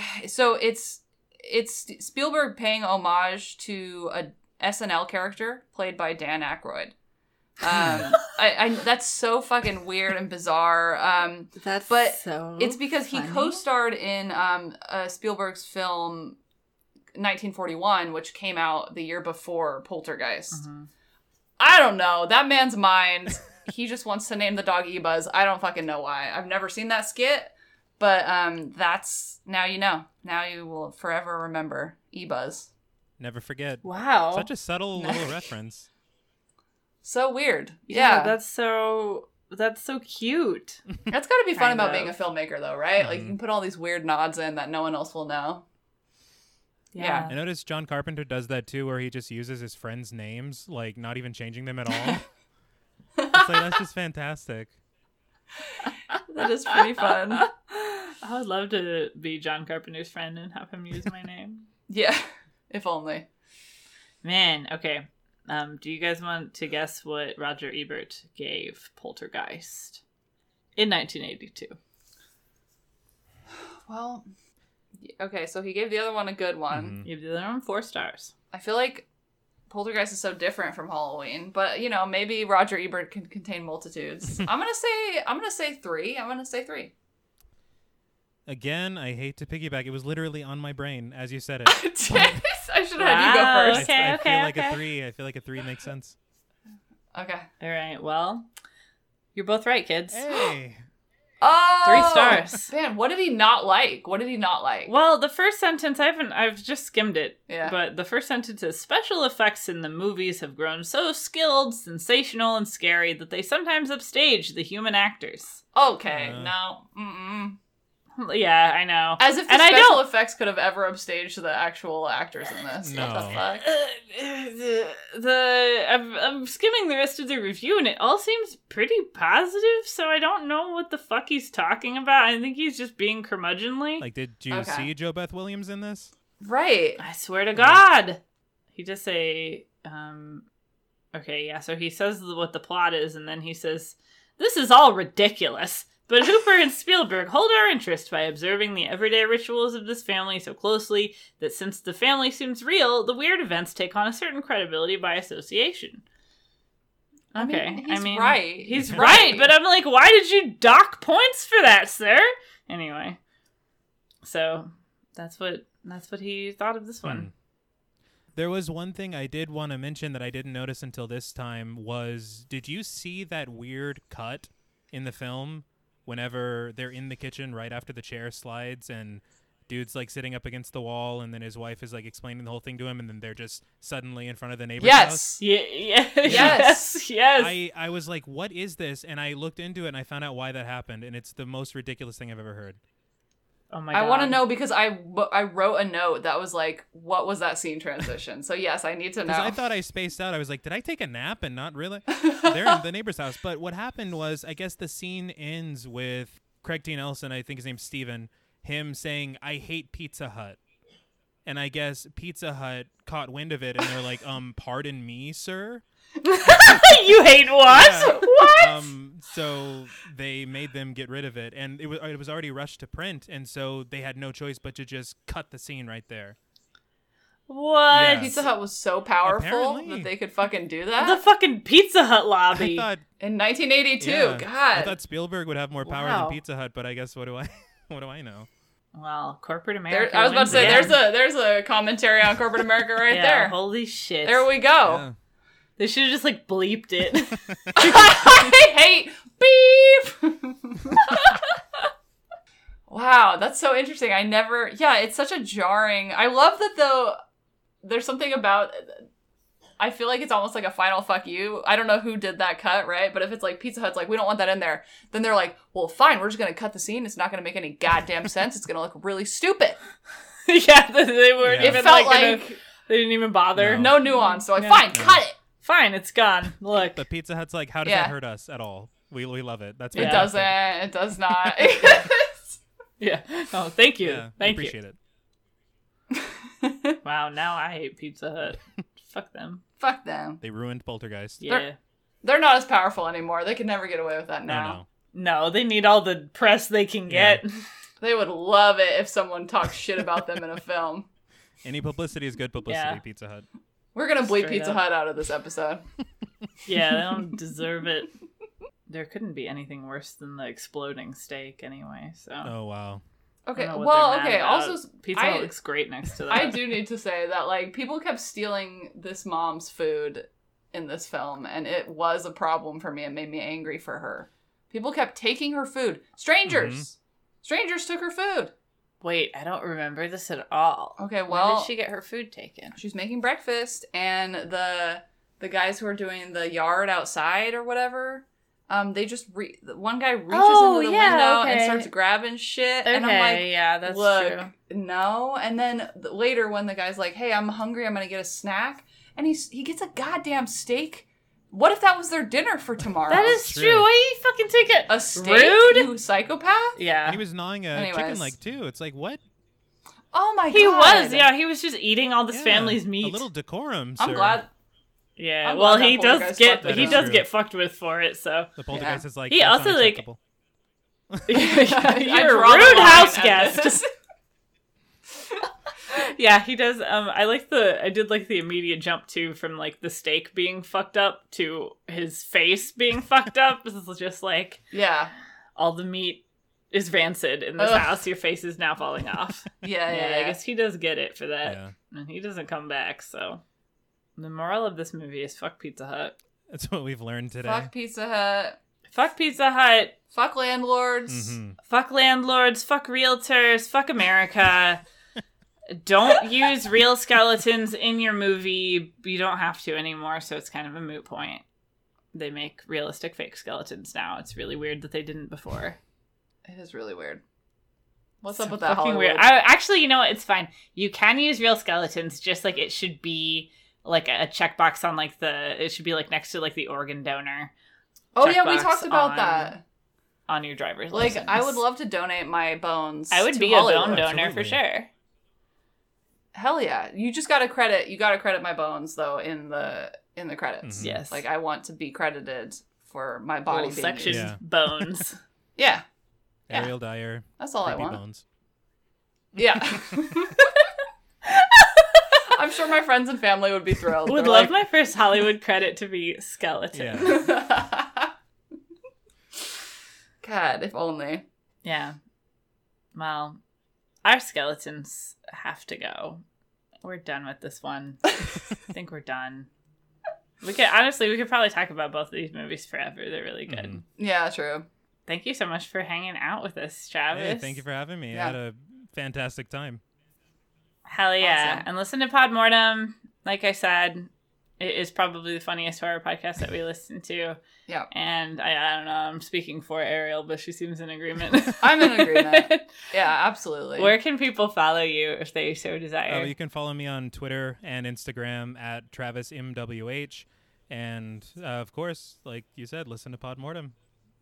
so it's it's Spielberg paying homage to a SNL character played by Dan Aykroyd. Um, I, I that's so fucking weird and bizarre. Um, That's but so it's because he co-starred in um, uh, Spielberg's film 1941, which came out the year before Poltergeist. Mhm. I don't know. That man's mind. he just wants to name the dog E-Buzz. I don't fucking know why. I've never seen that skit, but um, that's now you know. Now you will forever remember E-Buzz. Never forget. Wow. Such a subtle little reference. So weird. Yeah, Yeah, that's so that's so cute. that's got to be fun about of. being a filmmaker, though, right? Like you Mhm. can put all these weird nods in that no one else will know. Yeah. I noticed John Carpenter does that too, where he just uses his friends' names, like not even changing them at all. it's like that's just fantastic. That is pretty fun. I would love to be John Carpenter's friend and have him use my name. Yeah, if only. Man, okay. Um, do you guys want to guess what Roger Ebert gave Poltergeist in 1982? Well, okay, so he gave the other one a good one. Mm-hmm. You did on four stars. I feel like Poltergeist is so different from Halloween, but you know, maybe Roger Ebert can contain multitudes. I'm gonna say I'm gonna say three. I'm gonna say three. Again, I hate to piggyback. It was literally on my brain as you said it. I should have had you go first. okay, I okay, feel like okay. a three. I feel like a three makes sense. Okay. All right. Well, you're both right, kids. Hey. Oh, Three stars. Man, what did he not like? What did he not like? Well, the first sentence I haven't I've just skimmed it. Yeah. But the first sentence is special effects in the movies have grown so skilled, sensational, and scary that they sometimes upstage the human actors. Okay, Uh. no. Mm-mm. Yeah, I know. As if the and I special don't effects could have ever upstaged the actual actors in this. What the No. fuck? the, the I'm, I'm skimming the rest of the review and it all seems pretty positive so i don't know what the fuck he's talking about i think he's just being curmudgeonly Like, did you Okay. see JoBeth Williams in this? Right. i swear to god he just say um okay yeah so he says what the plot is and then he says this is all ridiculous but Hooper and Spielberg hold our interest by observing the everyday rituals of this family so closely that since the family seems real, the weird events take on a certain credibility by association. I mean, Okay, I he's mean, right. He's He's right. right. but I'm like, why did you dock points for that, sir? Anyway, so that's what that's what he thought of this one. Hmm. There was one thing I did want to mention that I didn't notice until this time was did you see that weird cut in the film whenever they're in the kitchen right after the chair slides and dude's like sitting up against the wall and then his wife is like explaining the whole thing to him and then they're just suddenly in front of the neighbor's house? Yes. Yeah, yeah, Yes. yes, yes. I, I was like, what is this? And I looked into it and I found out why that happened. And it's the most ridiculous thing I've ever heard. Oh my I want to know because I I wrote a note that was like, what was that scene transition? So yes, I need to know. Because I thought I spaced out. I was like, did I take a nap and not really? They're in the neighbor's house. But what happened was, I guess the scene ends with Craig T. Nelson, I think his name's Steven, him saying, I hate Pizza Hut. And I guess Pizza Hut caught wind of it and they're like, um, pardon me, sir? you hate what? Yeah. What? Um, so they made them get rid of it. And it was, it was already rushed to print. And so they had no choice but to just cut the scene right there. what? Yeah. Pizza Hut was so powerful Apparently. that they could fucking do that The fucking Pizza Hut I lobby. thought in 1982. Yeah. God. I thought Spielberg would have more power Wow. than Pizza Hut, but I guess what do I what do I know? well, corporate America. There, I was about to say again. there's a there's a commentary on corporate America right yeah, there. Holy shit! There we go. Yeah. They should have just like bleeped it. I hate beef. wow, that's so interesting. I never. Yeah, it's such a jarring. I love that though. There's something about. I feel like it's almost like a final fuck you. I don't know who did that cut, right? But if it's like Pizza Hut's like, we don't want that in there, then they're like, well, fine, we're just gonna cut the scene. It's not gonna make any goddamn sense. It's gonna look really stupid. yeah, they- they weren't Yeah. It even felt like, gonna- like they didn't even bother. No. no nuance. So like, Yeah. fine, No. cut it. Fine, it's gone. Look. But Pizza Hut's like, how does Yeah. that hurt us at all? We we love it. That's It fantastic. doesn't. It does not. Yeah. Oh, thank you. Yeah, thank appreciate it. Wow, now I hate Pizza Hut. Fuck them. Fuck them. They ruined Poltergeist. Yeah. They're- They're not as powerful anymore. They can never get away with that No, now. no. No, they need all the press they can Yeah. get. They would love it if someone talked shit about them in a film. Any publicity is good publicity. Yeah. Pizza Hut. We're gonna bleep Straight Pizza up. Hut out of this episode. yeah, they don't deserve it. There couldn't be anything worse than the exploding steak anyway, so. Oh wow. Okay, don't know what well, okay. about. Also, Pizza I, Hut looks great next to that. I do need to say that like people kept stealing this mom's food in this film, and it was a problem for me. It made me angry for her. People kept taking her food. Strangers, Mhm. strangers took her food. Wait, I don't remember this at all. Okay, When well, did she get her food taken? She's making breakfast, and the the guys who are doing the yard outside or whatever, um, they just re- one guy reaches Oh, into the yeah, window and starts grabbing shit, and I'm Okay, like, yeah, that's look, true. no. And then later, when the guy's like, "Hey, I'm hungry. I'm gonna get a snack," and he's he gets a goddamn steak. What if that was their dinner for tomorrow? That is true. Why you fucking take it? a steak, Rude. you psychopath. Yeah. He was gnawing a Anyways. chicken leg too. It's like what? Oh my He god, He was, yeah. He was just eating all this Yeah, family's meat. A little decorum. I'm glad. Yeah, I'm well, glad he does get he does True. get fucked with for it. So The poltergeist is like he also like unacceptable." I you're a rude line house guest. this. yeah, he does. Um, I like the I did like the immediate jump too from like the steak being fucked up to his face being fucked up. This is just like yeah, all the meat is rancid in this Ugh. house. Your face is now falling off. yeah, yeah. I guess he does get it for that, Yeah. and he doesn't come back. So the moral of this movie is fuck Pizza Hut. That's what we've learned today. Fuck Pizza Hut. Fuck Pizza Hut. Fuck landlords. Mhm. Fuck landlords. Fuck realtors. Fuck America. Don't use real skeletons in your movie. You don't have to anymore, so it's kind of a moot point. They make realistic fake skeletons now. It's really weird that they didn't before. It is really weird. What's So up with that fucking Hollywood? weird. I, actually, you know what? It's fine. You can use real skeletons, just like it should be like a checkbox on like the. It should be like next to like the organ donor oh yeah, we talked about on- that. on your driver's Like, license. Like, I would love to donate my bones. I would to be Hollywood. a bone donor for sure. Hell yeah! You just gotta credit. You gotta credit my bones though in the in the credits. Mhm. Yes. Like I want to be credited for my body Whole being section used. Yeah. bones. Yeah, Yeah. Ariel Dyer. that's all I creepy want. bones. Yeah. I'm sure my friends and family would be thrilled. Would They're love like, my first Hollywood credit to be skeleton. Yeah. God, if only. Yeah. Well, our skeletons have to go. We're done with this one. I think we're done. We could honestly, we could probably talk about both of these movies forever. They're really good. Mhm. Yeah, true. Thank you so much for hanging out with us, Travis. Hey, thank you for having me. Yeah. I had a fantastic time. Hell yeah. Awesome. And listen to Podmortem. Like I said, it is probably the funniest horror podcast that we listen to. Yeah. And I, I don't know, I'm speaking for Ariel, but she seems in agreement. I'm in agreement. Yeah, absolutely. Where can people follow you if they so desire? Oh, you can follow me on Twitter and Instagram at TravisMWH. And uh, of course, like you said, listen to Podmortem.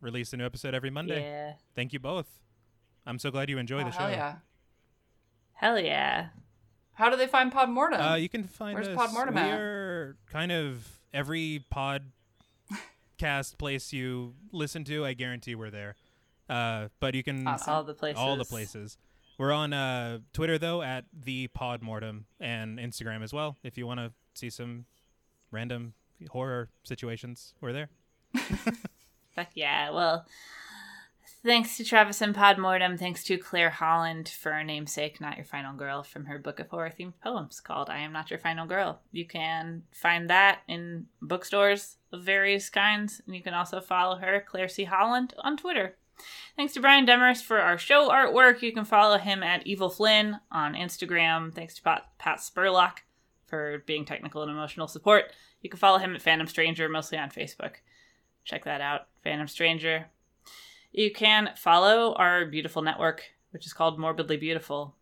Release a new episode every Monday. Yeah. Thank you both. I'm so glad you enjoy Oh, the show. hell yeah. Hell yeah. How do they find Podmortem? Uh, you can find Where's us. Podmortem we at? Kind of every podcast place you listen to. I guarantee we're there. Uh, but you can Awesome. All the places. all the places. We're on uh, Twitter though at the Podmortem and Instagram as well. If you want to see some random horror situations, we're there. Fuck yeah. Well, thanks to Travis and Podmortem. Thanks to Claire Holland for her namesake, Not Your Final Girl, from her book of horror themed poems called I Am Not Your Final Girl. You can find that in bookstores of various kinds. And you can also follow her, Claire C. Holland, on Twitter. Thanks to Brian Demarest for our show artwork. You can follow him at Evil Flynn on Instagram. Thanks to Pat, Pat Spurlock for being technical and emotional support. You can follow him at Phantom Stranger, mostly on Facebook. Check that out, Phantom Stranger. You can follow our beautiful network, which is called Morbidly Beautiful,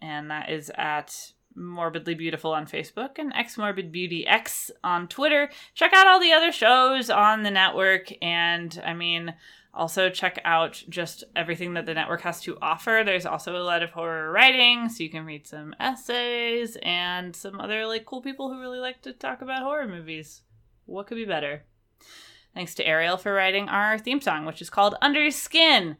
and that is at Morbidly Beautiful on Facebook and X Morbid Beauty X on Twitter. Check out all the other shows on the network, and I mean, also check out just everything that the network has to offer. There's also a lot of horror writing, so you can read some essays and some other like cool people who really like to talk about horror movies. What could be better? Thanks to Ariel for writing our theme song, which is called Under Your Skin.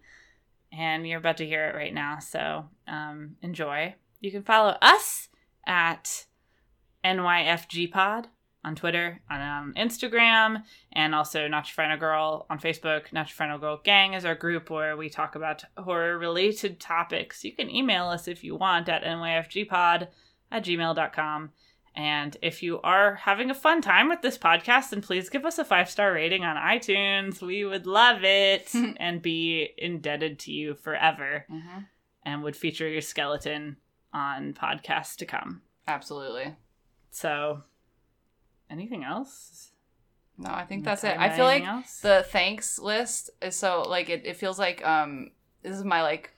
And you're about to hear it right now, so um, enjoy. You can follow us at NYFGPod on Twitter on Instagram, and also Not Your Final Girl on Facebook. Not Your Final Girl Gang is our group where we talk about horror related topics. You can email us if you want at nyfgpod at gmail.com. And if you are having a fun time with this podcast, then please give us a five star rating on iTunes. We would love it and be indebted to you forever Mm-hmm. and would feature your skeleton on podcasts to come. Absolutely. So, anything else? No, I think that's it. I feel like else? the thanks list is so like it, it feels like um this is my like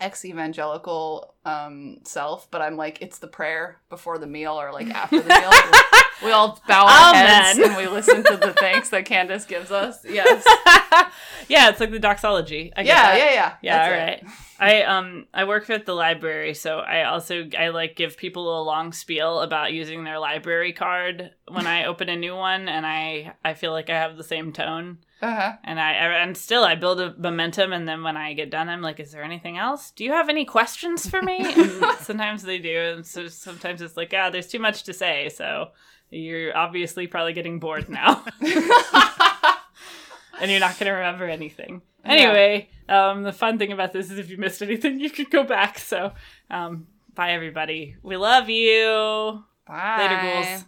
ex evangelical um self, but I'm like it's the prayer before the meal or like after the meal. we all bow our heads and we listen to the thanks that Candace gives us. Yes. yeah, it's like the doxology. I Yeah, yeah, yeah. Yeah, That's all it. right. I um I work at the library, so I also I like give people a long spiel about using their library card when I open a new one, and I I feel like I have the same tone. Uh-huh. And I and still I build a momentum, and then when I get done, I'm like, "Is there anything else? Do you have any questions for me?" And sometimes they do, and so sometimes it's like, "Ah, there's too much to say." So you're obviously probably getting bored now, and you're not going to remember anything. Anyway, um, the fun thing about this is if you missed anything, you could go back. So, um, bye everybody. We love you. Bye. Later, ghouls.